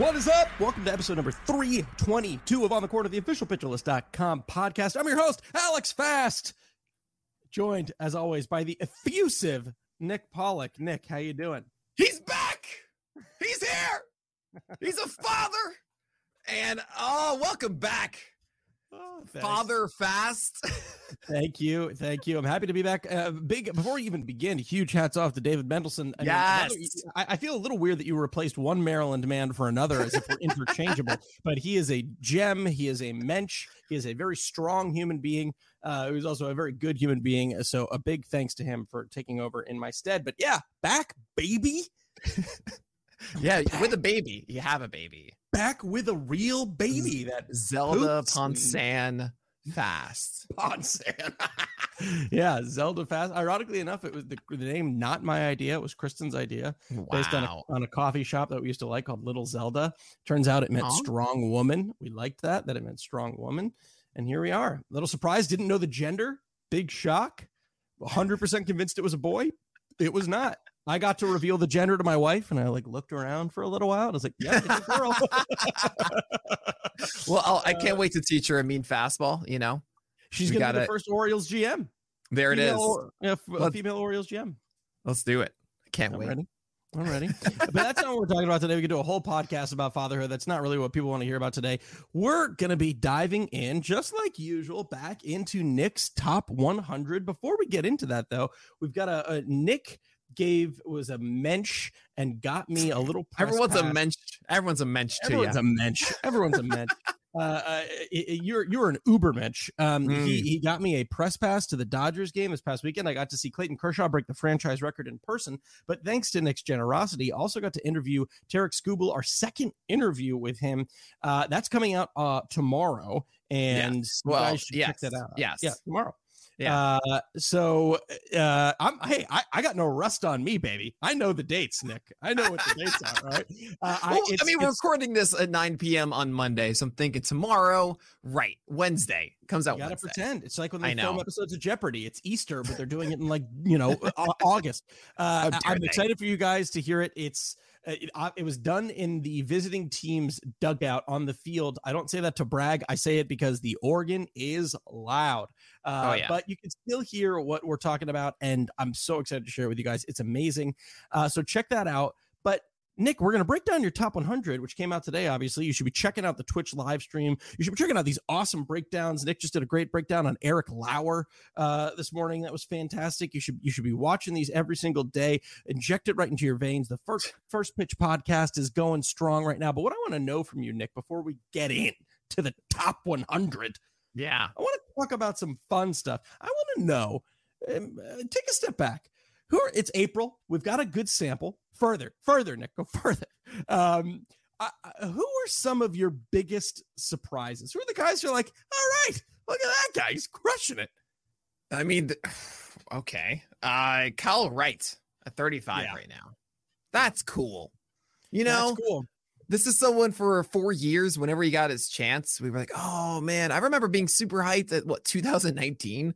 What is up? Welcome to episode number 322 of On the Corner the official pitcherlist.com podcast. I'm your host, Alex Fast, joined as always by the effusive Nick Pollack. Nick, how you doing? He's back. He's here. He's a father. And oh, welcome back. Oh. Father Fast. Thank you. Thank you. I'm happy to be back. Uh, big before we even begin, huge hats off to David Mendelson. I mean, Yes. another- I, I feel a little weird that you replaced one Maryland man for another as if we're interchangeable, but he is a gem. He is a mensch. He is a very strong human being. Uh, he's also a very good human being. So a big thanks to him for taking over in my stead. But yeah, back, baby. yeah, with a baby. You have a baby. Back with a real baby. Mm, that Zelda. Ponsan mm. Fast. Ponsan. yeah, Zelda Fast. Ironically enough, it was the, the name not my idea. It was Kristen's idea, based on a, on a coffee shop that we used to like called Little Zelda. Turns out it meant strong woman. We liked that that it meant strong woman, and here we are. Little surprise. Didn't know the gender. Big shock. 100 percent convinced it was a boy. It was not. I got to reveal the gender to my wife, and I like looked around for a little while. And I was like, "Yeah, it's a girl." well, I'll, I uh, can't wait to teach her a mean fastball. You know, She's gonna be the first Orioles GM. there it is. Female yeah, Let's- female Orioles GM. Let's do it. I can't I'm wait. ready. I'm ready. but that's not what we're talking about today. We could do a whole podcast about fatherhood. That's not really what people want to hear about today. We're going to be diving in, just like usual, back into Nick's top 100. Before we get into that, though, we've got a, a Nick gave was a mensch and got me a little. press Everyone's a mensch. Everyone's a mensch to Everyone's you. a mensch. Everyone's a mensch. Uh, uh, you're you're an uber mensch. Um, he Mm. he got me a press pass to the Dodgers game this past weekend. I got to see Clayton Kershaw break the franchise record in person. But thanks to Nick's generosity, also got to interview Tarik Skubal, our second interview with him. Uh, that's coming out uh tomorrow, and you Well, guys should check that out. yes. yeah, tomorrow. Yeah. Uh, so uh, I'm hey, I, I got no rust on me, baby. I know the dates, Nick. I know what the dates are, right? Uh, Well, I, it's- mean, we're recording this at 9 p.m. on Monday, so I'm thinking tomorrow, right? Wednesday comes out. You gotta Wednesday. pretend. It's like when I they film episodes of Jeopardy. It's Easter, but they're doing it in like you know August. Uh, I'm excited for you guys to hear it. It's uh, it, uh, it was done in the visiting team's dugout on the field. I don't say that to brag. I say it because the organ is loud. Uh, Oh, yeah. But you can still hear what we're talking about, and I'm so excited to share it with you guys. It's amazing. Uh, so check that out. But Nick, we're going to break down your top 100, which came out today. Obviously, you should be checking out the Twitch live stream. You should be checking out these awesome breakdowns. Nick just did a great breakdown on Eric Lauer uh, this morning. That was fantastic. You should you should be watching these every single day. Inject it right into your veins. The first first pitch podcast is going strong right now. But what I want to know from you, Nick, before we get in to the top 100, Yeah. I want to talk about some fun stuff. I want to know. Um, uh, take a step back. Who are? It's April. We've got a good sample. Further, further, Nick, go further. Um, I, I- who are some of your biggest surprises? Who are the guys who are like, all right, look at that guy, he's crushing it. I mean, okay. Uh, Kyle Wright at 35 Yeah. right now. That's cool. You know, That's cool. This is someone for four years. Whenever he got his chance, we were like, oh man. I remember being super hyped at what 2019,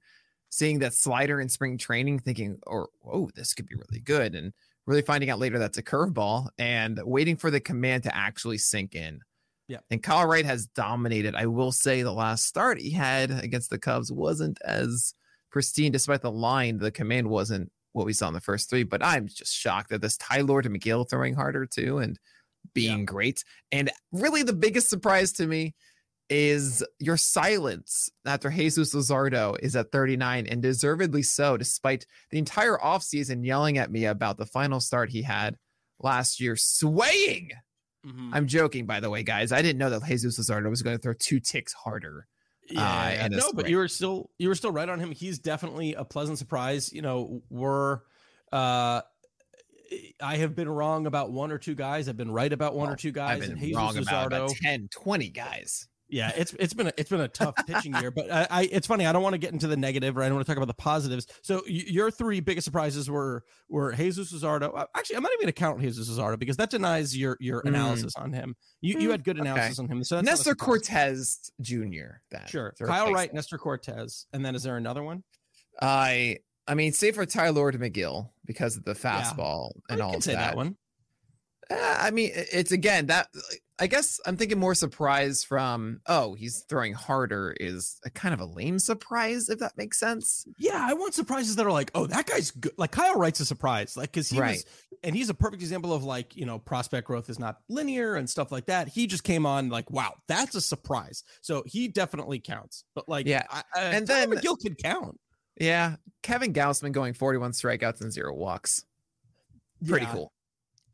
seeing that slider in spring training, thinking, or oh, this could be really good, and really finding out later that's a curveball, and waiting for the command to actually sink in. Yeah. And Kyle Wright has dominated. I will say the last start he had against the Cubs wasn't as pristine, despite the line. The command wasn't what we saw in the first three, but I'm just shocked that this Ty Lord and Megill throwing harder too and being yeah. great. And really the biggest surprise to me is your silence after Jesus Luzardo is at 39 and deservedly so, despite the entire offseason yelling at me about the final start he had last year, swaying. Mm-hmm. I'm joking, by the way, guys. I didn't know that Jesus Luzardo was going to throw two ticks harder. Yeah, uh, no, but you were still you were still right on him. He's definitely a pleasant surprise. You know, we're uh I have been wrong about one or two guys. I've been right about one well, or two guys. I've been wrong about, about 10, 20 guys. Yeah, it's it's been a, it's been a tough pitching year, but I, I, it's funny. I don't want to get into the negative, or I don't want to talk about the positives. So your three biggest surprises were were Jesus Luzardo. Uh, actually, I'm not even going to count Jesus Luzardo because that denies your your mm. analysis on him. You you had good analysis okay. on him. So Nestor Cortes Jr. That sure, Kyle Wright, Nestor Cortes, and then is there another one? I I mean, say for Tylor to Megill because of the fastball yeah. and all say that. that one. Uh, I mean, it's again that I guess I'm thinking more surprise from oh he's throwing harder is a kind of a lame surprise if that makes sense. Yeah, I want surprises that are like oh that guy's good. Like Kyle Wright's a surprise, like because he right. was and he's a perfect example of like you know prospect growth is not linear and stuff like that. He just came on like wow that's a surprise. So he definitely counts. But like yeah, I, I, and then Megill could count. Yeah, Kevin Gausman going 41 strikeouts and zero walks. Pretty yeah. cool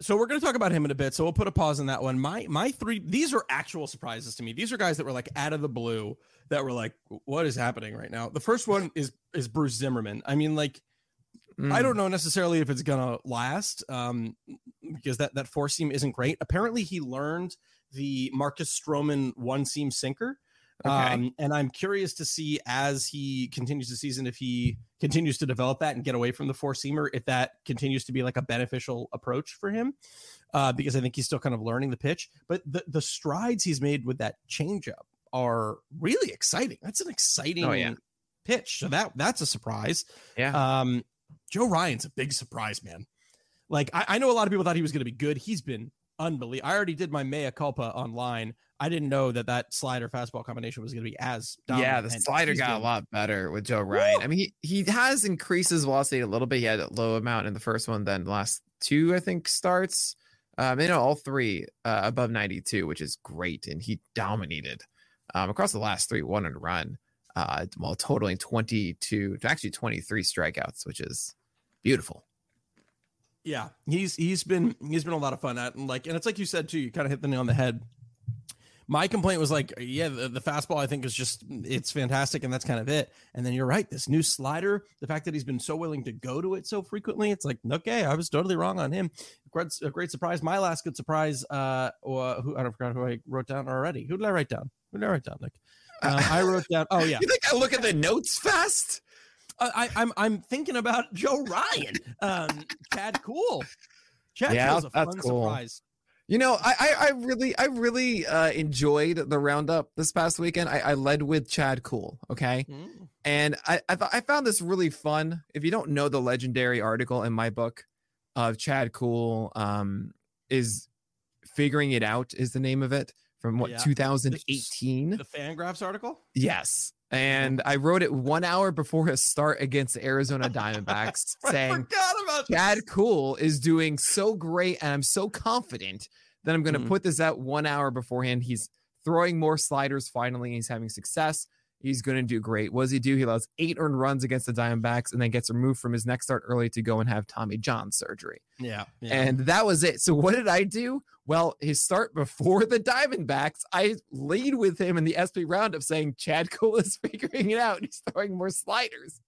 so we're going to talk about him in a bit. So we'll put a pause on that one. My my three these are actual surprises to me. These are guys that were like out of the blue that were like, what is happening right now? The first one is is Bruce Zimmermann. I mean, like, mm. I don't know necessarily if it's gonna last, um, because that that four seam isn't great. Apparently, he learned the Marcus Stroman one seam sinker. Okay. Um, and I'm curious to see as he continues the season if he continues to develop that and get away from the four seamer, if that continues to be like a beneficial approach for him, uh, because I think he's still kind of learning the pitch. But the the strides he's made with that changeup are really exciting. That's an exciting oh, yeah. pitch. So that that's a surprise. Yeah. Um, Joe Ryan's a big surprise, man. Like I, I know a lot of people thought he was going to be good. He's been unbelievable. I already did my mea culpa online. I didn't know that that slider fastball combination was going to be as dominant. Yeah, the slider got been... a lot better with Joe Ryan. Woo! I mean, he, he has increased his velocity a little bit. He had a low amount in the first one, then the last two, I think, starts. Um, you know, all three uh, above 92, which is great. And he dominated um, across the last three, one and run, uh, while totaling 22 actually 23 strikeouts, which is beautiful. Yeah, he's he's been he's been a lot of fun at and like and it's like you said too. You kind of hit the nail on the head. My complaint was like, yeah, the, the fastball I think is just it's fantastic and that's kind of it. And then you're right, this new slider, the fact that he's been so willing to go to it so frequently, it's like okay, I was totally wrong on him. Great, a great surprise. My last good surprise, uh, or who I don't forgot who I wrote down already. Who did I write down? Who did I write down, Nick? Uh, I wrote down. Oh yeah. You think I look at the notes fast? I, am I'm, I'm thinking about Joe Ryan, um, Chad Kuhl. Chad yeah, Kuhl's a that's fun cool. surprise. You know, I, I, I really, I really uh, enjoyed the roundup this past weekend. I, I led with Chad Kuhl, okay, mm. and I, I, th- I found this really fun. If you don't know the legendary article in my book of Chad Kuhl, um, is figuring it out is the name of it from what yeah. 2018. The Fangraphs article. Yes, and I wrote it one hour before his start against the Arizona Diamondbacks, saying Chad Kuhl is doing so great, and I'm so confident that I'm going to mm. put this out one hour beforehand. He's throwing more sliders finally, and he's having success. He's going to do great. What does he do? He allows eight earned runs against the Diamondbacks and then gets removed from his next start early to go and have Tommy John surgery. Yeah, yeah. And that was it. So, what did I do? Well, his start before the Diamondbacks, I lead with him in the SP roundup saying Chad Kuhl is figuring it out. He's throwing more sliders.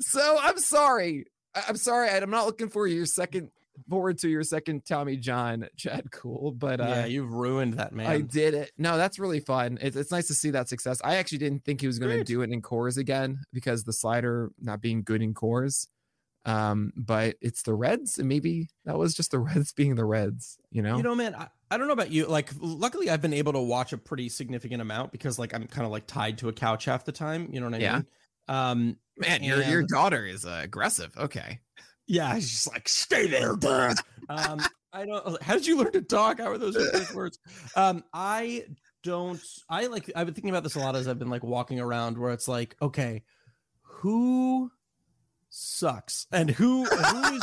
So, I'm sorry. I'm sorry. I'm not looking for your second forward to your second Tommy John, Chad Kuhl. But uh, yeah, you've ruined that man. I did it. No, that's really fun. It's, it's nice to see that success. I actually didn't think he was going to do it in Coors again because the slider not being good in Coors. Um, but it's the Reds, and maybe that was just the Reds being the Reds, you know? You know, man, I, I don't know about you. Like, luckily, I've been able to watch a pretty significant amount because, like, I'm kind of like tied to a couch half the time. You know what I Yeah. mean? Um, Man, your your daughter is uh, aggressive. Okay. Yeah, he's just like, stay there, Dad. um, I don't. How did you learn to talk? How are those words? Um, I don't. I like. I've been thinking about this a lot as I've been like walking around, where it's like, okay, who sucks and who who is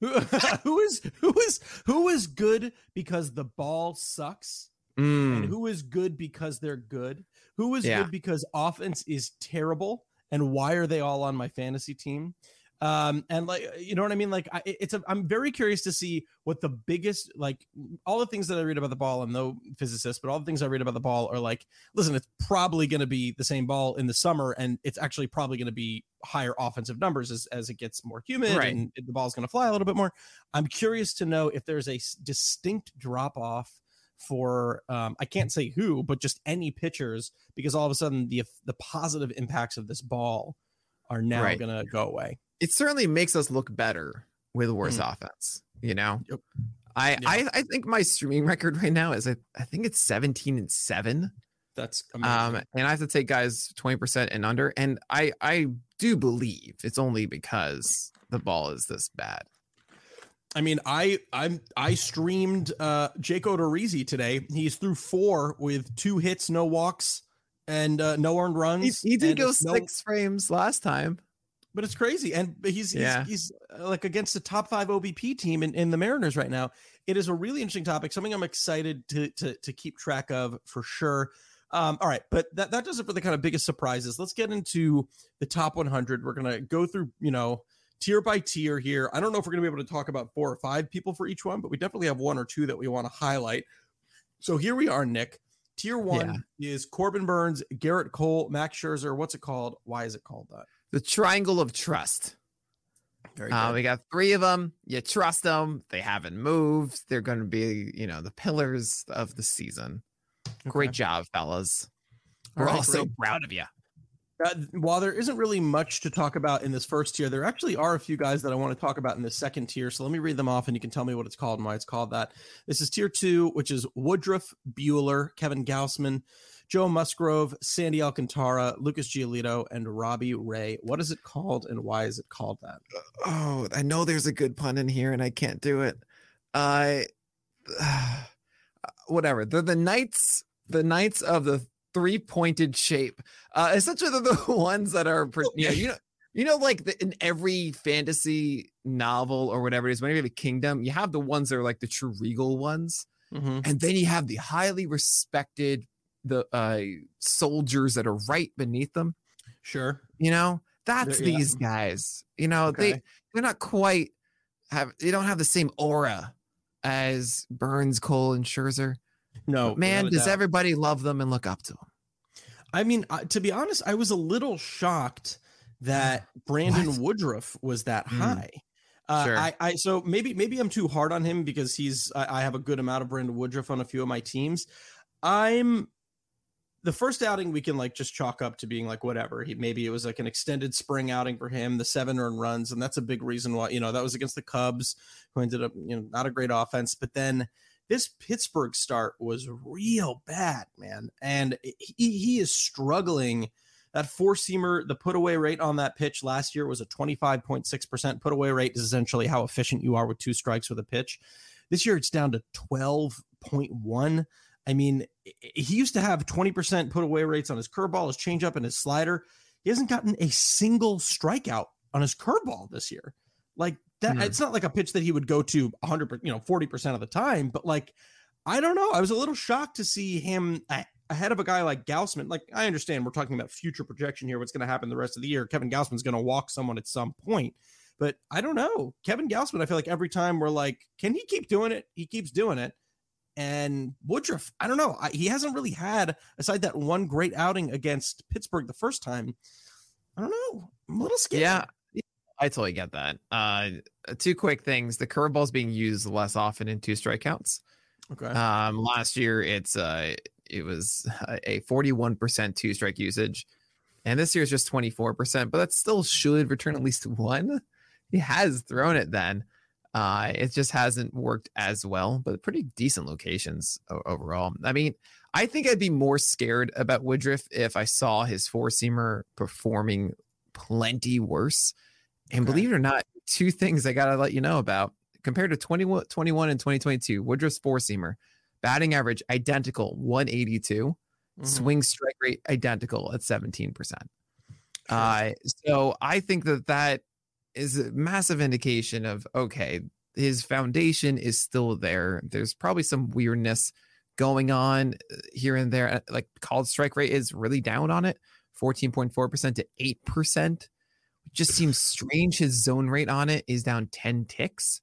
who, who is who is who is good because the ball sucks and Mm, who is good because they're good who is Yeah. good because offense is terrible and why are they all on my fantasy team um and like you know what i mean like I, it's a, i'm very curious to see what the biggest like all the things that i read about the ball i'm no physicist but all the things i read about the ball are like listen it's probably going to be the same ball in the summer and it's actually probably going to be higher offensive numbers as, as it gets more humid Right. and the ball's going to fly a little bit more i'm curious to know if there's a distinct drop off for um, I can't say who, but just any pitchers, because all of a sudden the the positive impacts of this ball are now Right. gonna go away. It certainly makes us look better with worse offense, you know? Yep. I, Yeah. I I think my streaming record right now is I, I think it's 17 and 7. That's amazing. Um, and I have to take guys 20% and under. And I I do believe it's only because the ball is this bad. I mean, I I'm I streamed uh Jake Odorizzi today. He's through four with two hits, no walks, and uh, no earned runs. he did and go no- six frames last time. But it's crazy. And he's he's, Yeah. he's uh, like against the top five OBP team in, in the Mariners right now. It is a really interesting topic, something I'm excited to to, to keep track of for sure. Um, all right, but that, that does it for the kind of biggest surprises. Let's get into the top 100. We're gonna go through, you know, tier by tier here. I don't know if we're gonna be able to talk about four or five people for each one, but we definitely have one or two that we want to highlight. So here we are, Nick. Tier one is Corbin Burnes, Gerrit Cole, Max Scherzer. What's it called? Why is it called that? The triangle of trust. Uh, we got three of them. You trust them. They haven't moved. They're going to be, you know, the pillars of the season. Great job, fellas. All We're right, all so proud of you. Uh, while there isn't really much to talk about in this first tier, there actually are a few guys that I want to talk about in the second tier. So let me read them off and you can tell me what it's called and why it's called that. This is tier two, which is Woodruff, Buehler, Kevin Gausman, Joe Musgrove, Sandy Alcantara, Lucas Giolito, and Robbie Ray. What is it called and why is it called that? Oh, I know there's a good pun in here and I can't do it. I whatever. They're the knights, the knights of the three-pointed shape. Uh essentially they're the ones that are yeah, you know you know like the, in every fantasy novel or whatever it is, whenever you have a kingdom, you have the ones that are like the true regal ones. Mhm. and then you have the highly respected the uh soldiers that are right beneath them Sure. you know that's yeah. these guys you know they Okay. they're not quite have they don't have the same aura as Burnes cole and scherzer No, But man does doubt. everybody love them and look up to them I mean, uh, to be honest, I was a little shocked that Brandon What? Woodruff was that Mm. high. Uh, Sure. I, I so maybe maybe I'm too hard on him because he's I, I have a good amount of Brandon Woodruff on a few of my teams. I'm the first outing we can like just chalk up to being like whatever. He maybe it was like an extended spring outing for him, the seven earned runs, and that's a big reason why you know that was against the Cubs, who ended up you know not a great offense, but then this Pittsburgh start was real bad, man, and he he is struggling. That four seamer, the put away rate on that pitch last year was a 25.6% put away rate, is essentially how efficient you are with two strikes with a pitch. This year it's down to 12.1. I mean, he used to have 20% put away rates on his curveball, his changeup, and his slider. He hasn't gotten a single strikeout on his curveball this year. Like that, Hmm. it's not like a pitch that he would go to 100, you know, 40% of the time, but like, I don't know. I was a little shocked to see him ahead of a guy like Gausman. Like, I understand we're talking about future projection here, what's going to happen the rest of the year. Kevin Gausman's going to walk someone at some point, but I don't know. Kevin Gausman, I feel like every time we're like, can he keep doing it? He keeps doing it. And Woodruff, I don't know. I, he hasn't really had, aside that one great outing against Pittsburgh the first time. I don't know. I'm a little scared. yeah i totally get that uh two quick things the curveball's being used less often in two strikeouts Okay. Um, last year it's uh it was a 41% two strike usage, and this year is just 24%, but that still should return at least one. he has thrown it then. Uh, it just hasn't worked as well, but pretty decent locations overall. I mean, I think I'd be more scared about Woodruff if I saw his four seamer performing plenty worse. And Okay. believe it or not, two things I got to let you know about compared to 21, 21 and 2022, Woodruff's four seamer batting average identical 182, Mhm. swing strike rate identical at 17%. Uh, so I think that that is a massive indication of okay, his foundation is still there. There's probably some weirdness going on uh, here and there. Uh, Like called strike rate is really down on it, 14.4% to 8%. It just seems strange. His zone rate on it is down 10 ticks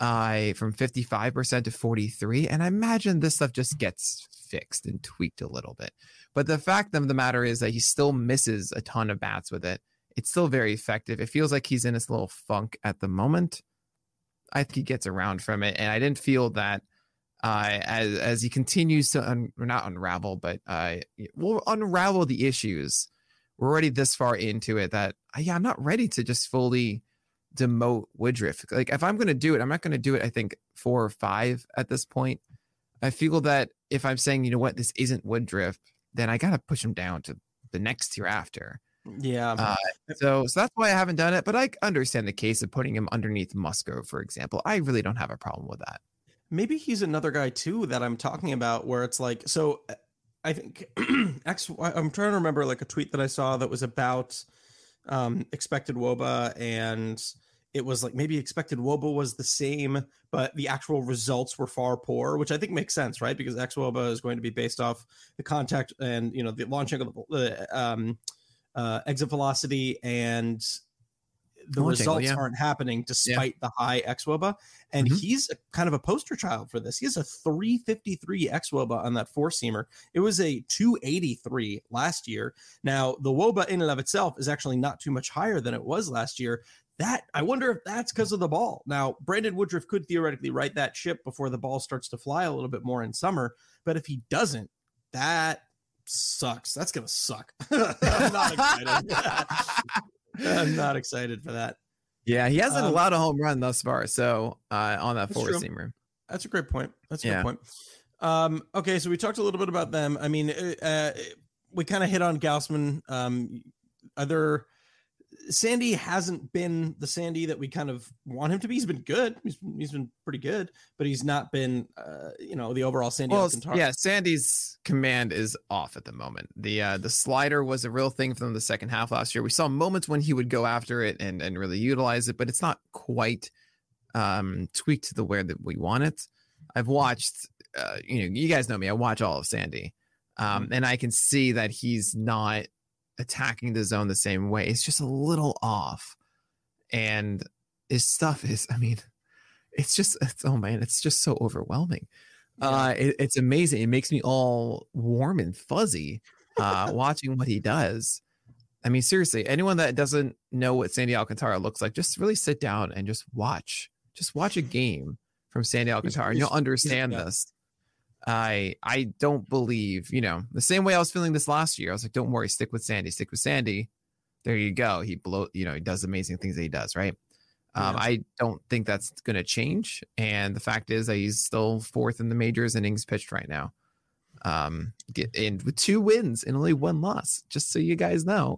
uh, from 55% to 43. And I imagine this stuff just gets fixed and tweaked a little bit. But the fact of the matter is that he still misses a ton of bats with it. It's still very effective. It feels like he's in this little funk at the moment. I think he gets around from it, and I didn't feel that uh, as as he continues to un, not unravel, but uh, will unravel the issues. We're already this far into it that uh, yeah, I'm not ready to just fully demote Woodruff. Like if I'm going to do it, I'm not going to do it. I think four or five at this point. I feel that if I'm saying, you know what, this isn't Woodruff, then I got to push him down to the next year after. Yeah. Uh, so, so that's why I haven't done it. But I understand the case of putting him underneath Musgrove, for example. I really don't have a problem with that. maybe he's another guy too that I'm talking about where it's like so uh, I think X I'm trying to remember like a tweet that I saw that was about um expected woba and it was like maybe expected woba was the same but the actual results were far poor which I think makes sense right because X woba is going to be based off the contact and you know the launching of the uh, um uh exit velocity and the results yeah. aren't happening despite the high xwoba. And Mhm. he's a, kind of a poster child for this. He has a 353 xwoba on that four seamer it was a 283 last year. Now the woba in and of itself is actually not too much higher than it was last year. That i wonder if that's because of the ball. Now brandon woodruff could theoretically right that ship before the ball starts to fly a little bit more in summer but if he doesn't that sucks that's gonna suck i'm not excited i'm not excited for that Yeah, he hasn't Um, allowed a home run thus far. So uh, on that That's four true. seamer. That's a great point. That's a Yeah. good point. Um, okay, so we talked a little bit about them. I mean, uh, uh, we kind of hit on Gausman. Um, other Sandy hasn't been the Sandy that we kind of want him to be. He's been good. He's, he's been pretty good, but he's not been, uh, you know, the overall Sandy. Well, yeah, Sandy's command is off at the moment. The uh, the slider was a real thing for them the second half last year. We saw moments when he would go after it and and really utilize it, but it's not quite um, tweaked to the way that we want it. I've watched, uh, you know, you guys know me. I watch all of Sandy, um, and I can see that he's not attacking the zone the same way. It's just a little off, and his stuff is. I mean, it's just. It's, oh man, it's just so overwhelming. Uh, it, it's amazing. It makes me all warm and fuzzy uh, watching what he does. I mean, seriously, anyone that doesn't know what Sandy Alcantara looks like, just really sit down and just watch. Just watch a game from Sandy Alcantara, and you'll understand this. I I don't believe, you know, the same way I was feeling this last year. I was like, don't worry, stick with Sandy, stick with Sandy. There you go. He blow, you know, he does amazing things that he does, right? Um, I don't think that's going to change. And the fact is that he's still fourth in the majors innings pitched right now. Um, get in with two wins and only one loss, just so you guys know.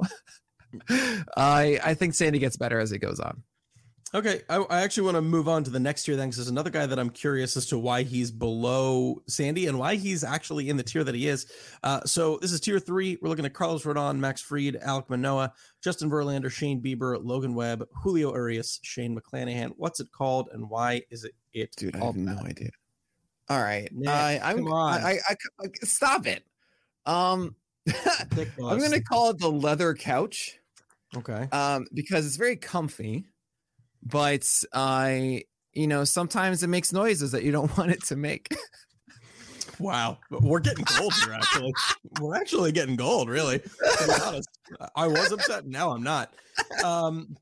I I think Sandy gets better as it goes on. Okay, I, I actually want to move on to the next tier then, because there's another guy that I'm curious as to why he's below Sandy and why he's actually in the tier that he is. Uh, so this is tier three. We're looking at Carlos Rodon, Max Fried, Alek Manoah, Justin Verlander, Shane Bieber, Logan Webb, Julio Urias, Shane McClanahan. What's it called, and why is it it Dude, I have no that? idea. All right, Nick, I, I'm, come on. I, I, I, stop it. Um, I'm gonna call it the leather couch. Okay. um, because it's very comfy, but I, you know, sometimes it makes noises that you don't want it to make. Wow, we're getting gold here. Actually, we're actually getting gold. Really, to be honest, I was upset. Now I'm not. Um,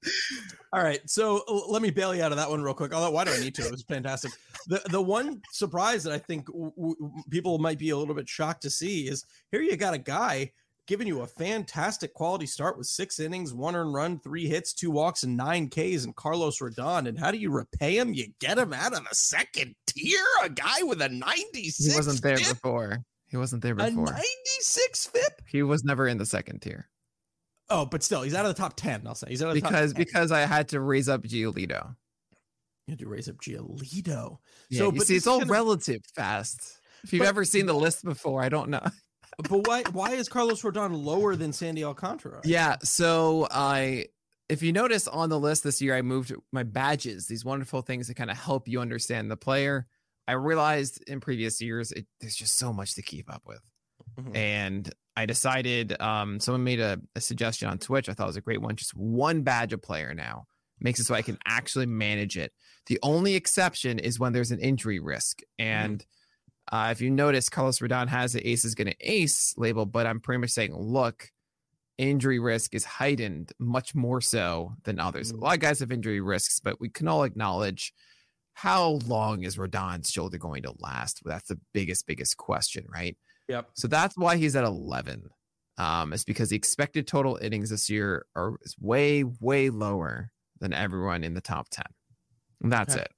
all right, so let me bail you out of that one real quick. Although, why do I need to? It was fantastic. The the one surprise that I think w- w- people might be a little bit shocked to see is here. You got a guy given you a fantastic quality start with six innings, one earned run, three hits, two walks, and nine Ks, and Carlos Rodon. And how do you repay him? You get him out of the second tier. A guy with a 96. He wasn't there FIP? before. He wasn't there before. A before. 96 FIP. He was never in the second tier Oh, but still, he's out of the top 10. I'll say he's out of the because top 10. because I had to raise up Giolito. you had to raise up Giolito. Yeah, So, but see, it's all gonna- relative fast. If you've But- ever seen the list before, I don't know. But why why is Carlos Rodon lower than Sandy Alcantara? Yeah. So I, if you notice on the list this year, I moved my badges, these wonderful things that kind of help you understand the player. I realized in previous years, it, there's just so much to keep up with. Mhm. And I decided, um, someone made a, a suggestion on Twitch. I thought it was a great one. Just one badge a player now makes it so I can actually manage it. The only exception is when there's an injury risk. And uh, if you notice, Carlos Rodon has the ace is going to ace label, but I'm pretty much saying, look, injury risk is heightened much more so than others. A Mm. lot of guys have injury risks, but we can all acknowledge how long is Rodon's shoulder going to last? That's the biggest, biggest question, right? Yep. So that's why he's at 11. Um, it's because the expected total innings this year are is way, way lower than everyone in the top 10. And that's Okay. it.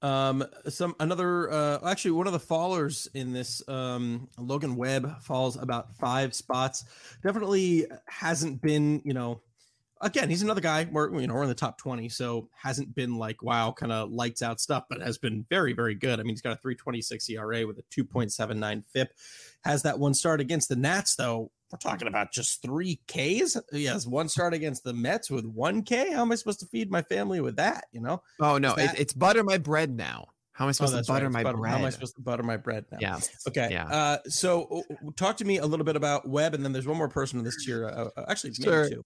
Um, some another uh actually one of the fallers in this um Logan Webb falls about five spots. Definitely hasn't been, you know, again, he's another guy We're you know we're in the top 20, so hasn't been like wow, kind of lights out stuff, but has been very, very good. I mean, he's got a 326 ERA with a 2.79 FIP. Has that one start against the Nats, though. We're talking about just three Ks. He has one start against the Mets with one K. How am I supposed to feed my family with that? You know? Oh, no, that- it's butter my bread now. How am I supposed to Oh, right. butter It's my butter- bread? How am I supposed to butter my bread now? yeah. Okay. Yeah. Uh, so uh, talk to me a little bit about Webb, and then there's one more person in this tier. Uh, uh, actually, Sure. two.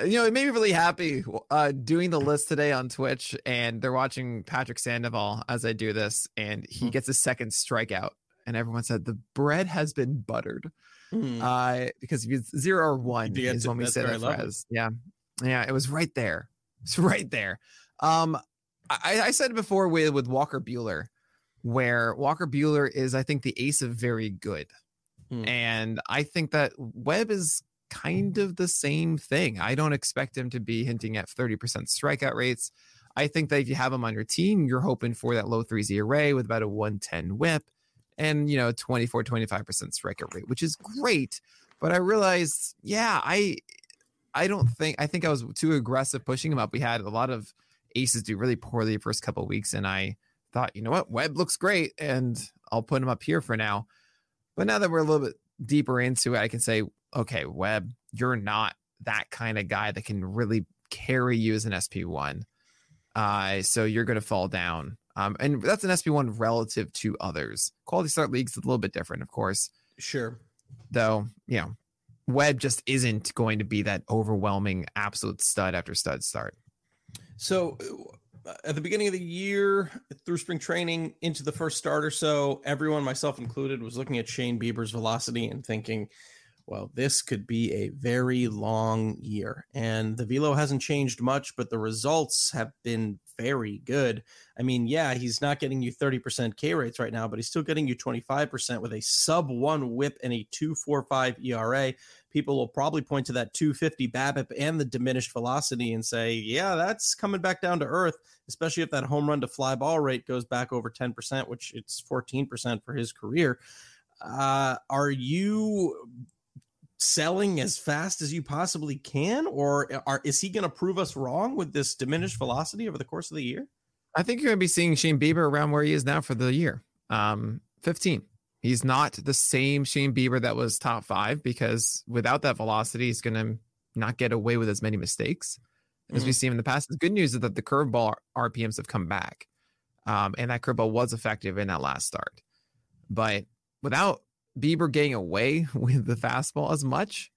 you know, it made me really happy uh, doing the list today on Twitch, and they're watching Patrick Sandoval as I do this, and he Mhm. gets a second strikeout, and everyone said the bread has been buttered, Hmm. uh, because if it's zero or one Yeah, is when we very that. Yeah, yeah, it was right there. It's right there. Um, I, I said before with with Walker Buehler, where Walker Buehler is, I think, the ace of very good. Hmm. And I think that Webb is kind of the same thing. I don't expect him to be hinting at 30% strikeout rates. I think that if you have him on your team, you're hoping for that low threes ERA with about a 110 whip and, you know, 24, 25% strikeout rate, which is great. But I realized, yeah, I I don't think I think I was too aggressive pushing him up. We had a lot of aces do really poorly the first couple of weeks, and I thought, you know what, Webb looks great, and I'll put him up here for now. But now that we're a little bit deeper into it, I can say, okay, Webb, you're not that kind of guy that can really carry you as an SP1. Uh, so you're going to fall down. Um, and that's an SP1 relative to others. Quality start leagues is a little bit different, of course, Sure. though, you know, Webb just isn't going to be that overwhelming absolute stud after stud start. So uh, at the beginning of the year, through spring training into the first start or so, everyone, myself included, was looking at Shane Bieber's velocity and thinking, well, this could be a very long year. And the velo hasn't changed much, but the results have been very good. I mean, yeah, he's not getting you 30% K rates right now, but he's still getting you 25% with a sub one whip and a 245 ERA. People will probably point to that 250 BABIP and the diminished velocity and say, yeah, that's coming back down to earth, especially if that home run to fly ball rate goes back over 10%, which it's 14% for his career. Uh, are you selling as fast as you possibly can, or are is he going to prove us wrong with this diminished velocity over the course of the year? I think you're going to be seeing Shane Bieber around where he is now for the year. Um, 15. He's not the same Shane Bieber that was top five because without that velocity, he's going to not get away with as many mistakes as we've seen in the past. The good news is that the curveball RPMs have come back, um, and that curveball was effective in that last start. But without Bieber getting away with the fastball as much,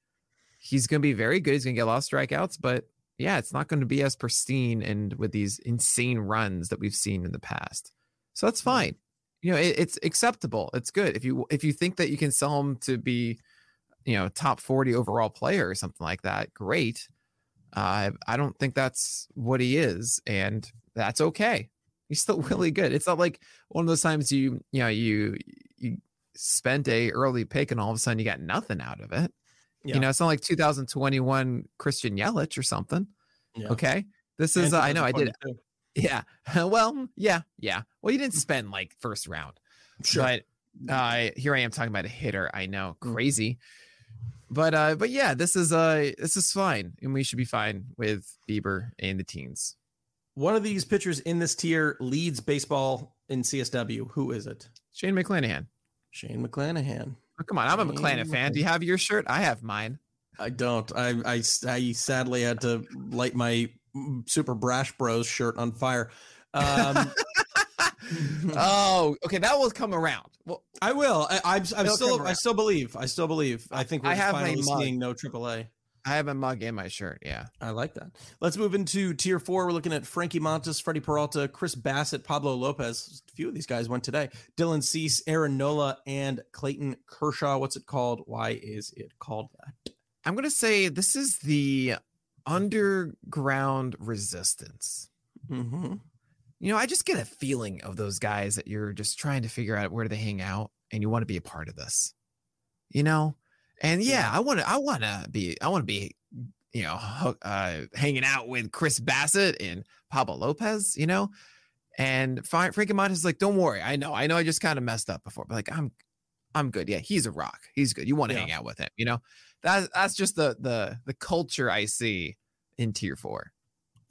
he's going to be very good. He's going to get a lot of strikeouts, but yeah, it's not going to be as pristine and with these insane runs that we've seen in the past. So that's fine. You know, it, it's acceptable. It's good. If you if you think that you can sell him to be, you know, top 40 overall player or something like that, great. Uh, I don't think that's what he is, and that's okay. He's still really good. It's not like one of those times you you know you you spent a early pick and all of a sudden you got nothing out of it. Yeah. You know, it's not like 2021 Christian Yelich or something. Yeah. Okay. This is, uh, I know I did. 2022. Yeah. well, yeah. Yeah. Well, you didn't spend like first round, Sure. but uh, here I am talking about a hitter. I know Mm. crazy. But uh, but yeah, this is uh this is fine, and we should be fine with Bieber and the teens. One of these pitchers in this tier leads baseball in CSW. Who is it? Shane McClanahan. Shane McClanahan. Oh, come on, I'm a Shane McClanahan fan. Do you have your shirt? I have mine. I don't. I, I, I sadly had to light my Super Brash Bros shirt on fire. Um, oh, okay, that will come around. Well, I will. I, I'm, I'm still. I still believe. I still believe. I think we're I have finally seeing no AAA. I have a mug in my shirt. Yeah. I like that. Let's move into tier four. We're looking at Frankie Montas, Freddie Peralta, Chris Bassitt, Pablo Lopez. A few of these guys went today. Dylan Cease, Aaron Nola, and Clayton Kershaw. What's it called? Why is it called that? I'm gonna say this is the underground resistance. Mm-hmm. You know, I just get a feeling of those guys that you're just trying to figure out where they hang out and you want to be a part of this. You know? And yeah, I want to I want to be I want to be you know, uh hanging out with Chris Bassitt and Pablo Lopez, you know? And Frankie Montas is like, "Don't worry. I know. I know I just kind of messed up before, but like I'm I'm good. Yeah, he's a rock. He's good. You want to Yeah. hang out with him, you know? That that's just the the the culture I see in tier 4.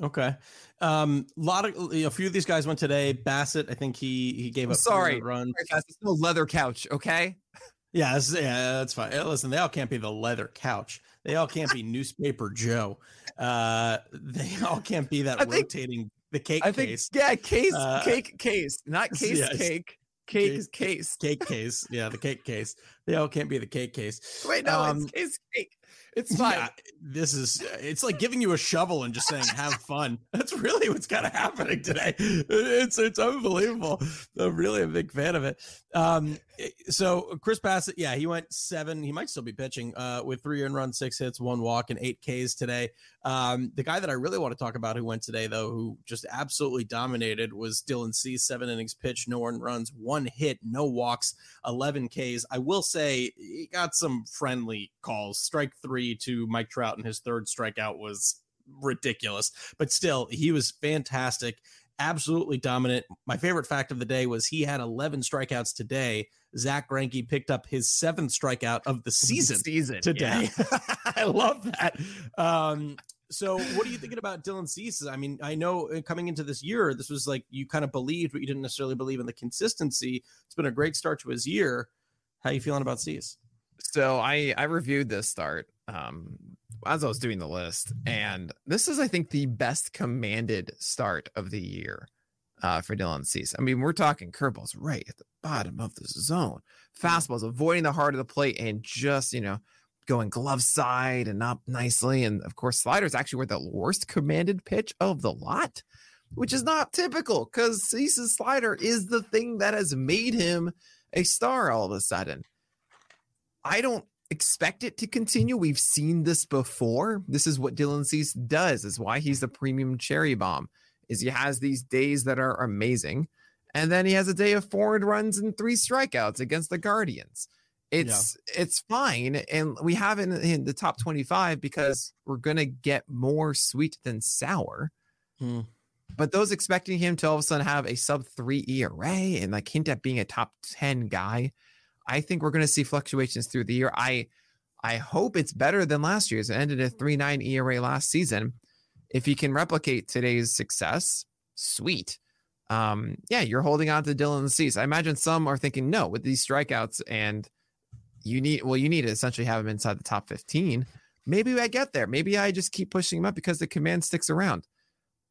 Okay. Um, a lot of a few of these guys went today. Bassitt, I think he he gave I'm up. sorry. fast. It's no leather couch, okay? Yeah, that's, yeah, that's fine. Uh, Listen, they all can't be the leather couch. They all can't be newspaper Joe. Uh, they all can't be that I think- rotating the cake I think case. yeah, case Uh, cake case, not case yes. cake. Cake Case- is case. Cake case. Yeah, the cake case. They all can't be the cake case. Wait, no, Um, it's case cake. It's fine. Yeah, this is it's like giving you a shovel and just saying have fun. That's really what's kind of happening today. It's it's unbelievable. I'm really a big fan of it. Um, so Chris Bassitt, yeah, he went seven. He might still be pitching uh, with three earned runs, six hits, one walk, and eight Ks today. Um, the guy that I really want to talk about who went today, though, who just absolutely dominated was Dylan Cease Seven innings pitched, no earned runs, one hit, no walks, 11 Ks. I will say he got some friendly calls. Strike three to Mike Trout, and his third strikeout was ridiculous, but still, he was fantastic. Absolutely dominant. My favorite fact of the day was he had 11 strikeouts today. Zack Greinke picked up his seventh strikeout of the season season today. I love that. Um, so what are you thinking about Dylan Cease? I mean, I know uh, coming into this year, this was like you kind of believed, but you didn't necessarily believe in the consistency. It's been a great start to his year. How you feeling about Cease? So I I reviewed this start um as I was doing the list, and this is I think the best commanded start of the year uh for Dylan Cease. I mean, we're talking curveballs right at the bottom of the zone, fastballs avoiding the heart of the plate, and just you know going glove side and up nicely, and of course sliders actually were the worst commanded pitch of the lot. Which is not typical because Cease's slider is the thing that has made him a star all of a sudden. I don't expect it to continue. We've seen this before. This is what Dylan Cease does. Is why he's the premium cherry bomb. Is he has these days that are amazing, and then he has a day of four runs and three strikeouts against the Guardians. It's it's fine, and we have it in, the top twenty five because we're gonna get more sweet than sour. Hmm. But those expecting him to all of a sudden have a sub three ERA and like hint at being a top 10 guy, I think we're going to see fluctuations through the year. I I hope it's better than last year's. It ended at 3.9 ERA last season. If he can replicate today's success, sweet. Um, yeah, you're holding on to Dylan Cease. I imagine some are thinking, no, with these strikeouts and you need well, you need to essentially have him inside the top 15. Maybe I get there. Maybe I just keep pushing him up because the command sticks around.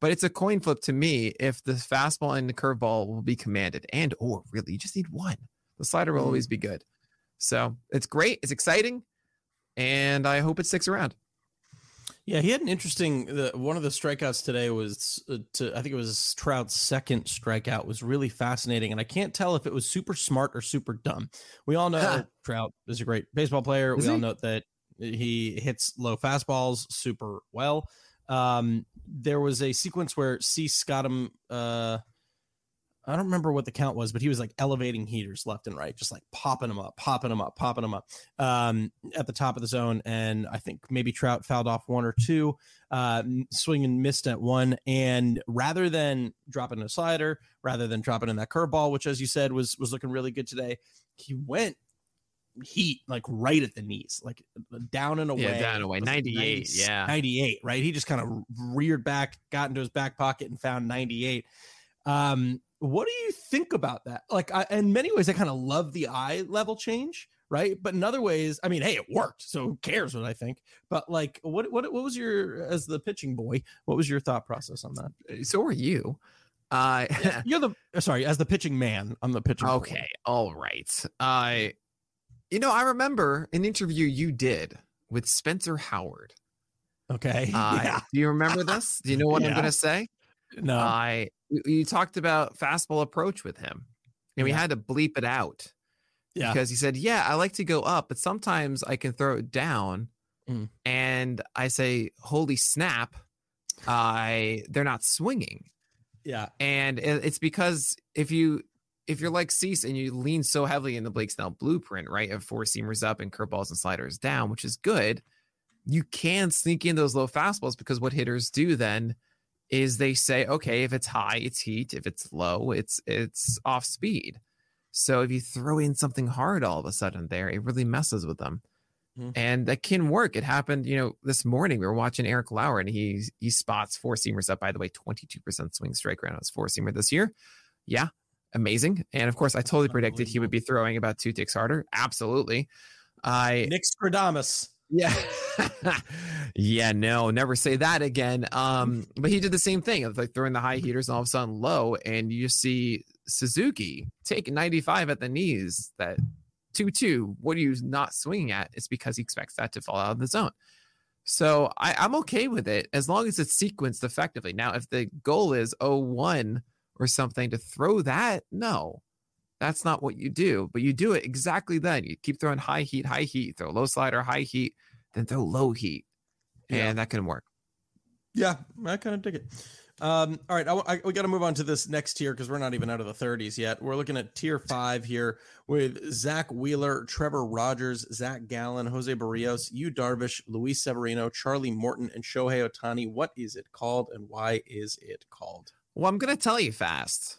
But it's a coin flip to me if the fastball and the curveball will be commanded, and or really, you just need one. The slider will Mm. always be good. So it's great. It's exciting, and I hope it sticks around. Yeah, he had an interesting. The, one of the strikeouts today was uh, to I think it was Trout's second strikeout was really fascinating, and I can't tell if it was super smart or super dumb. We all know Huh. Trout is a great baseball player. Is we all he? know that he hits low fastballs super well. Um, there was a sequence where Cease got him. Uh, I don't remember what the count was, but he was like elevating heaters left and right, just like popping them up, popping them up, popping them up um, at the top of the zone. And I think maybe Trout fouled off one or two, uh, swing and missed at one. And rather than dropping a slider, rather than dropping in that curveball, which as you said was was looking really good today, he went heat like right at the knees, like down and away. Yeah, down and away. 98. yeah. 98, right? He just kind of reared back, got into his back pocket and found 98. Um, what do you think about that? Like, I, in many ways, I kind of love the eye level change, right? But in other ways, I mean, hey, it worked, so who cares what I think? But like, what what what was your as the pitching boy? What was your thought process on that? Uh, so are you. Uh, you're the uh, sorry as the pitching man. I'm the pitching. Okay, boy. all right. I, uh, you know, I remember an interview you did with Spencer Howard. Okay. Uh, yeah. Do you remember this? Do you know what yeah. I'm going to say? No. I you talked about fastball approach with him, and we had to bleep it out. Yeah. Because he said, "Yeah, I like to go up, but sometimes I can throw it down." Mm. And I say, "Holy snap! I they're not swinging." Yeah. And it's because if you if you're like Cease and you lean so heavily in the Blake Snell blueprint, right, of four seamers up and curveballs and sliders down, which is good, you can sneak in those low fastballs because what hitters do then is they say, okay, if it's high, it's heat. If it's low, it's it's off speed. So if you throw in something hard all of a sudden there, it really messes with them. Mm-hmm. And that can work. It happened, you know, this morning we were watching Eric Lauer and he he spots four seamers up, by the way, 22% swing strike rate on his four seamer this year. Yeah, amazing. And of course, I totally predicted he would be throwing about two ticks harder. Absolutely. I Nick Stradamus. Yeah. yeah, no, never say that again. Um, but he did the same thing of like throwing the high heaters and all of a sudden low, and you see Suzuki take 95 at the knees. That 2 2, what are you not swinging at? It's because he expects that to fall out of the zone. So I, I'm okay with it as long as it's sequenced effectively. Now, if the goal is 0 1 or something to throw that, no, that's not what you do, but you do it exactly then. You keep throwing high heat, high heat, throw low slider, high heat, then throw low heat, yeah. and that can work. Yeah, I kind of dig it. Um, all right, I, I, we got to move on to this next tier because we're not even out of the 30s yet. We're looking at tier five here with Zack Wheeler, Trevor Rogers, Zac Gallen, Jose Berrios, Yu Darvish, Luis Severino, Charlie Morton, and Shohei Ohtani. What is it called, and why is it called? Well, I'm going to tell you fast.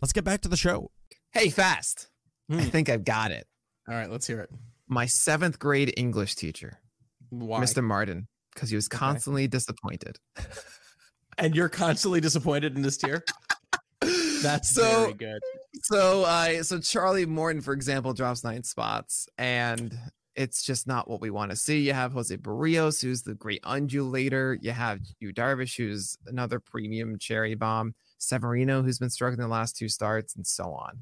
Let's get back to the show. Hey, fast. I hmm. think I've got it. All right, let's hear it. My seventh grade English teacher, Why? Mr. Martin, because he was constantly okay. disappointed. and you're constantly disappointed in this tier? That's so, very good. So, uh, so Charlie Morton, for example, drops nine spots, and it's just not what we want to see. You have Jose Berrios, who's the great undulator. You have Yu Darvish, who's another premium cherry bomb. Severino, who's been struggling the last two starts, and so on.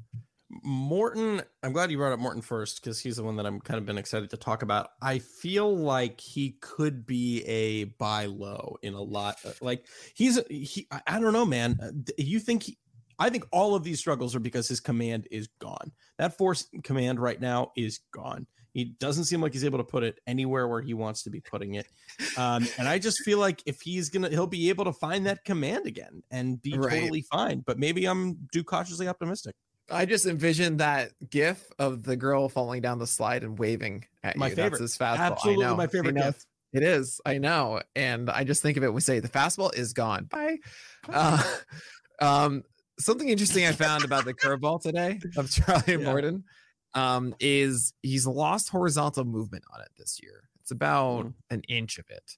Morton, I'm glad you brought up Morton first because he's the one that I'm kind of been excited to talk about. I feel like he could be a buy low in a lot. Uh, like he's he, I don't know, man. Uh, you think he, I think all of these struggles are because his command is gone. That force command right now is gone. He doesn't seem like he's able to put it anywhere where he wants to be putting it. Um, and I just feel like if he's gonna, he'll be able to find that command again and be right. totally fine. But maybe I'm too cautiously optimistic. I just envisioned that gif of the girl falling down the slide and waving at my you. Favorite. That's his fastball. Absolutely I know. my favorite gif. It is. I know. And I just think of it. We say the fastball is gone. Bye. Uh, um, something interesting I found about the curveball today of Charlie Yeah. Morton um, is he's lost horizontal movement on it this year. It's about Mhm. an inch of it.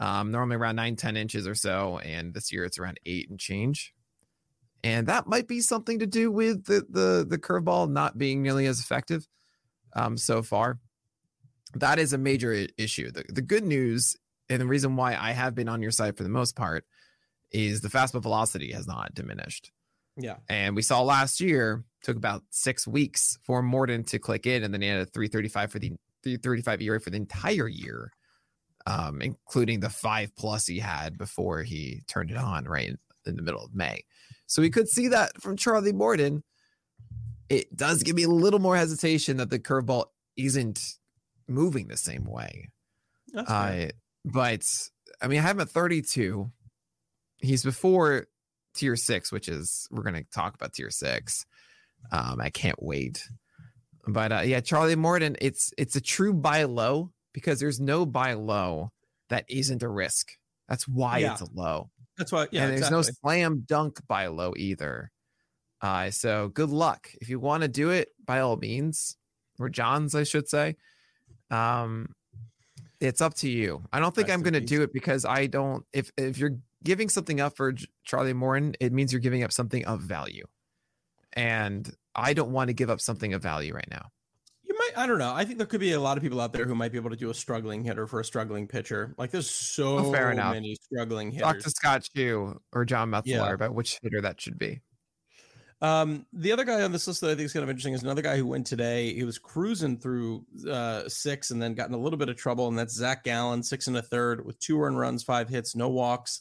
Um, normally around nine, 10 inches or so. And this year it's around eight and change. And that might be something to do with the the, the curveball not being nearly as effective um, so far. That is a major issue. The, the good news and the reason why I have been on your side for the most part is the fastball velocity has not diminished. Yeah. And we saw last year took about six weeks for Morton to click in, and then he had a 335 for the 335 ERA for the entire year, um, including the five plus he had before he turned it on right in, in the middle of May. So we could see that from Charlie Morton. It does give me a little more hesitation that the curveball isn't moving the same way. That's. Uh, but I mean, I have him at 32. He's before tier six, which is we're gonna talk about tier six. Um, I can't wait. But uh, yeah, Charlie Morton, it's it's a true buy low because there's no buy low that isn't a risk. That's why Yeah. it's a low. That's why. Yeah. and there's no slam dunk buy low either. Uh, so good luck if you want to do it by all means, or John's, I should say. Um, it's up to you. I don't think I'm going to do it because I don't. If if you're giving something up for Charlie Morton, it means you're giving up something of value, and I don't want to give up something of value right now. You might. I don't know. I think there could be a lot of people out there who might be able to do a struggling hitter for a struggling pitcher. Like there's so Oh, fair enough. many struggling Talk hitters. to Scott Chu or John Metzler Yeah. about which hitter that should be. Um, the other guy on this list that I think is kind of interesting is another guy who went today. He was cruising through uh, six and then got in a little bit of trouble, and that's Zac Gallen, six and a third with two earned runs, five hits, no walks,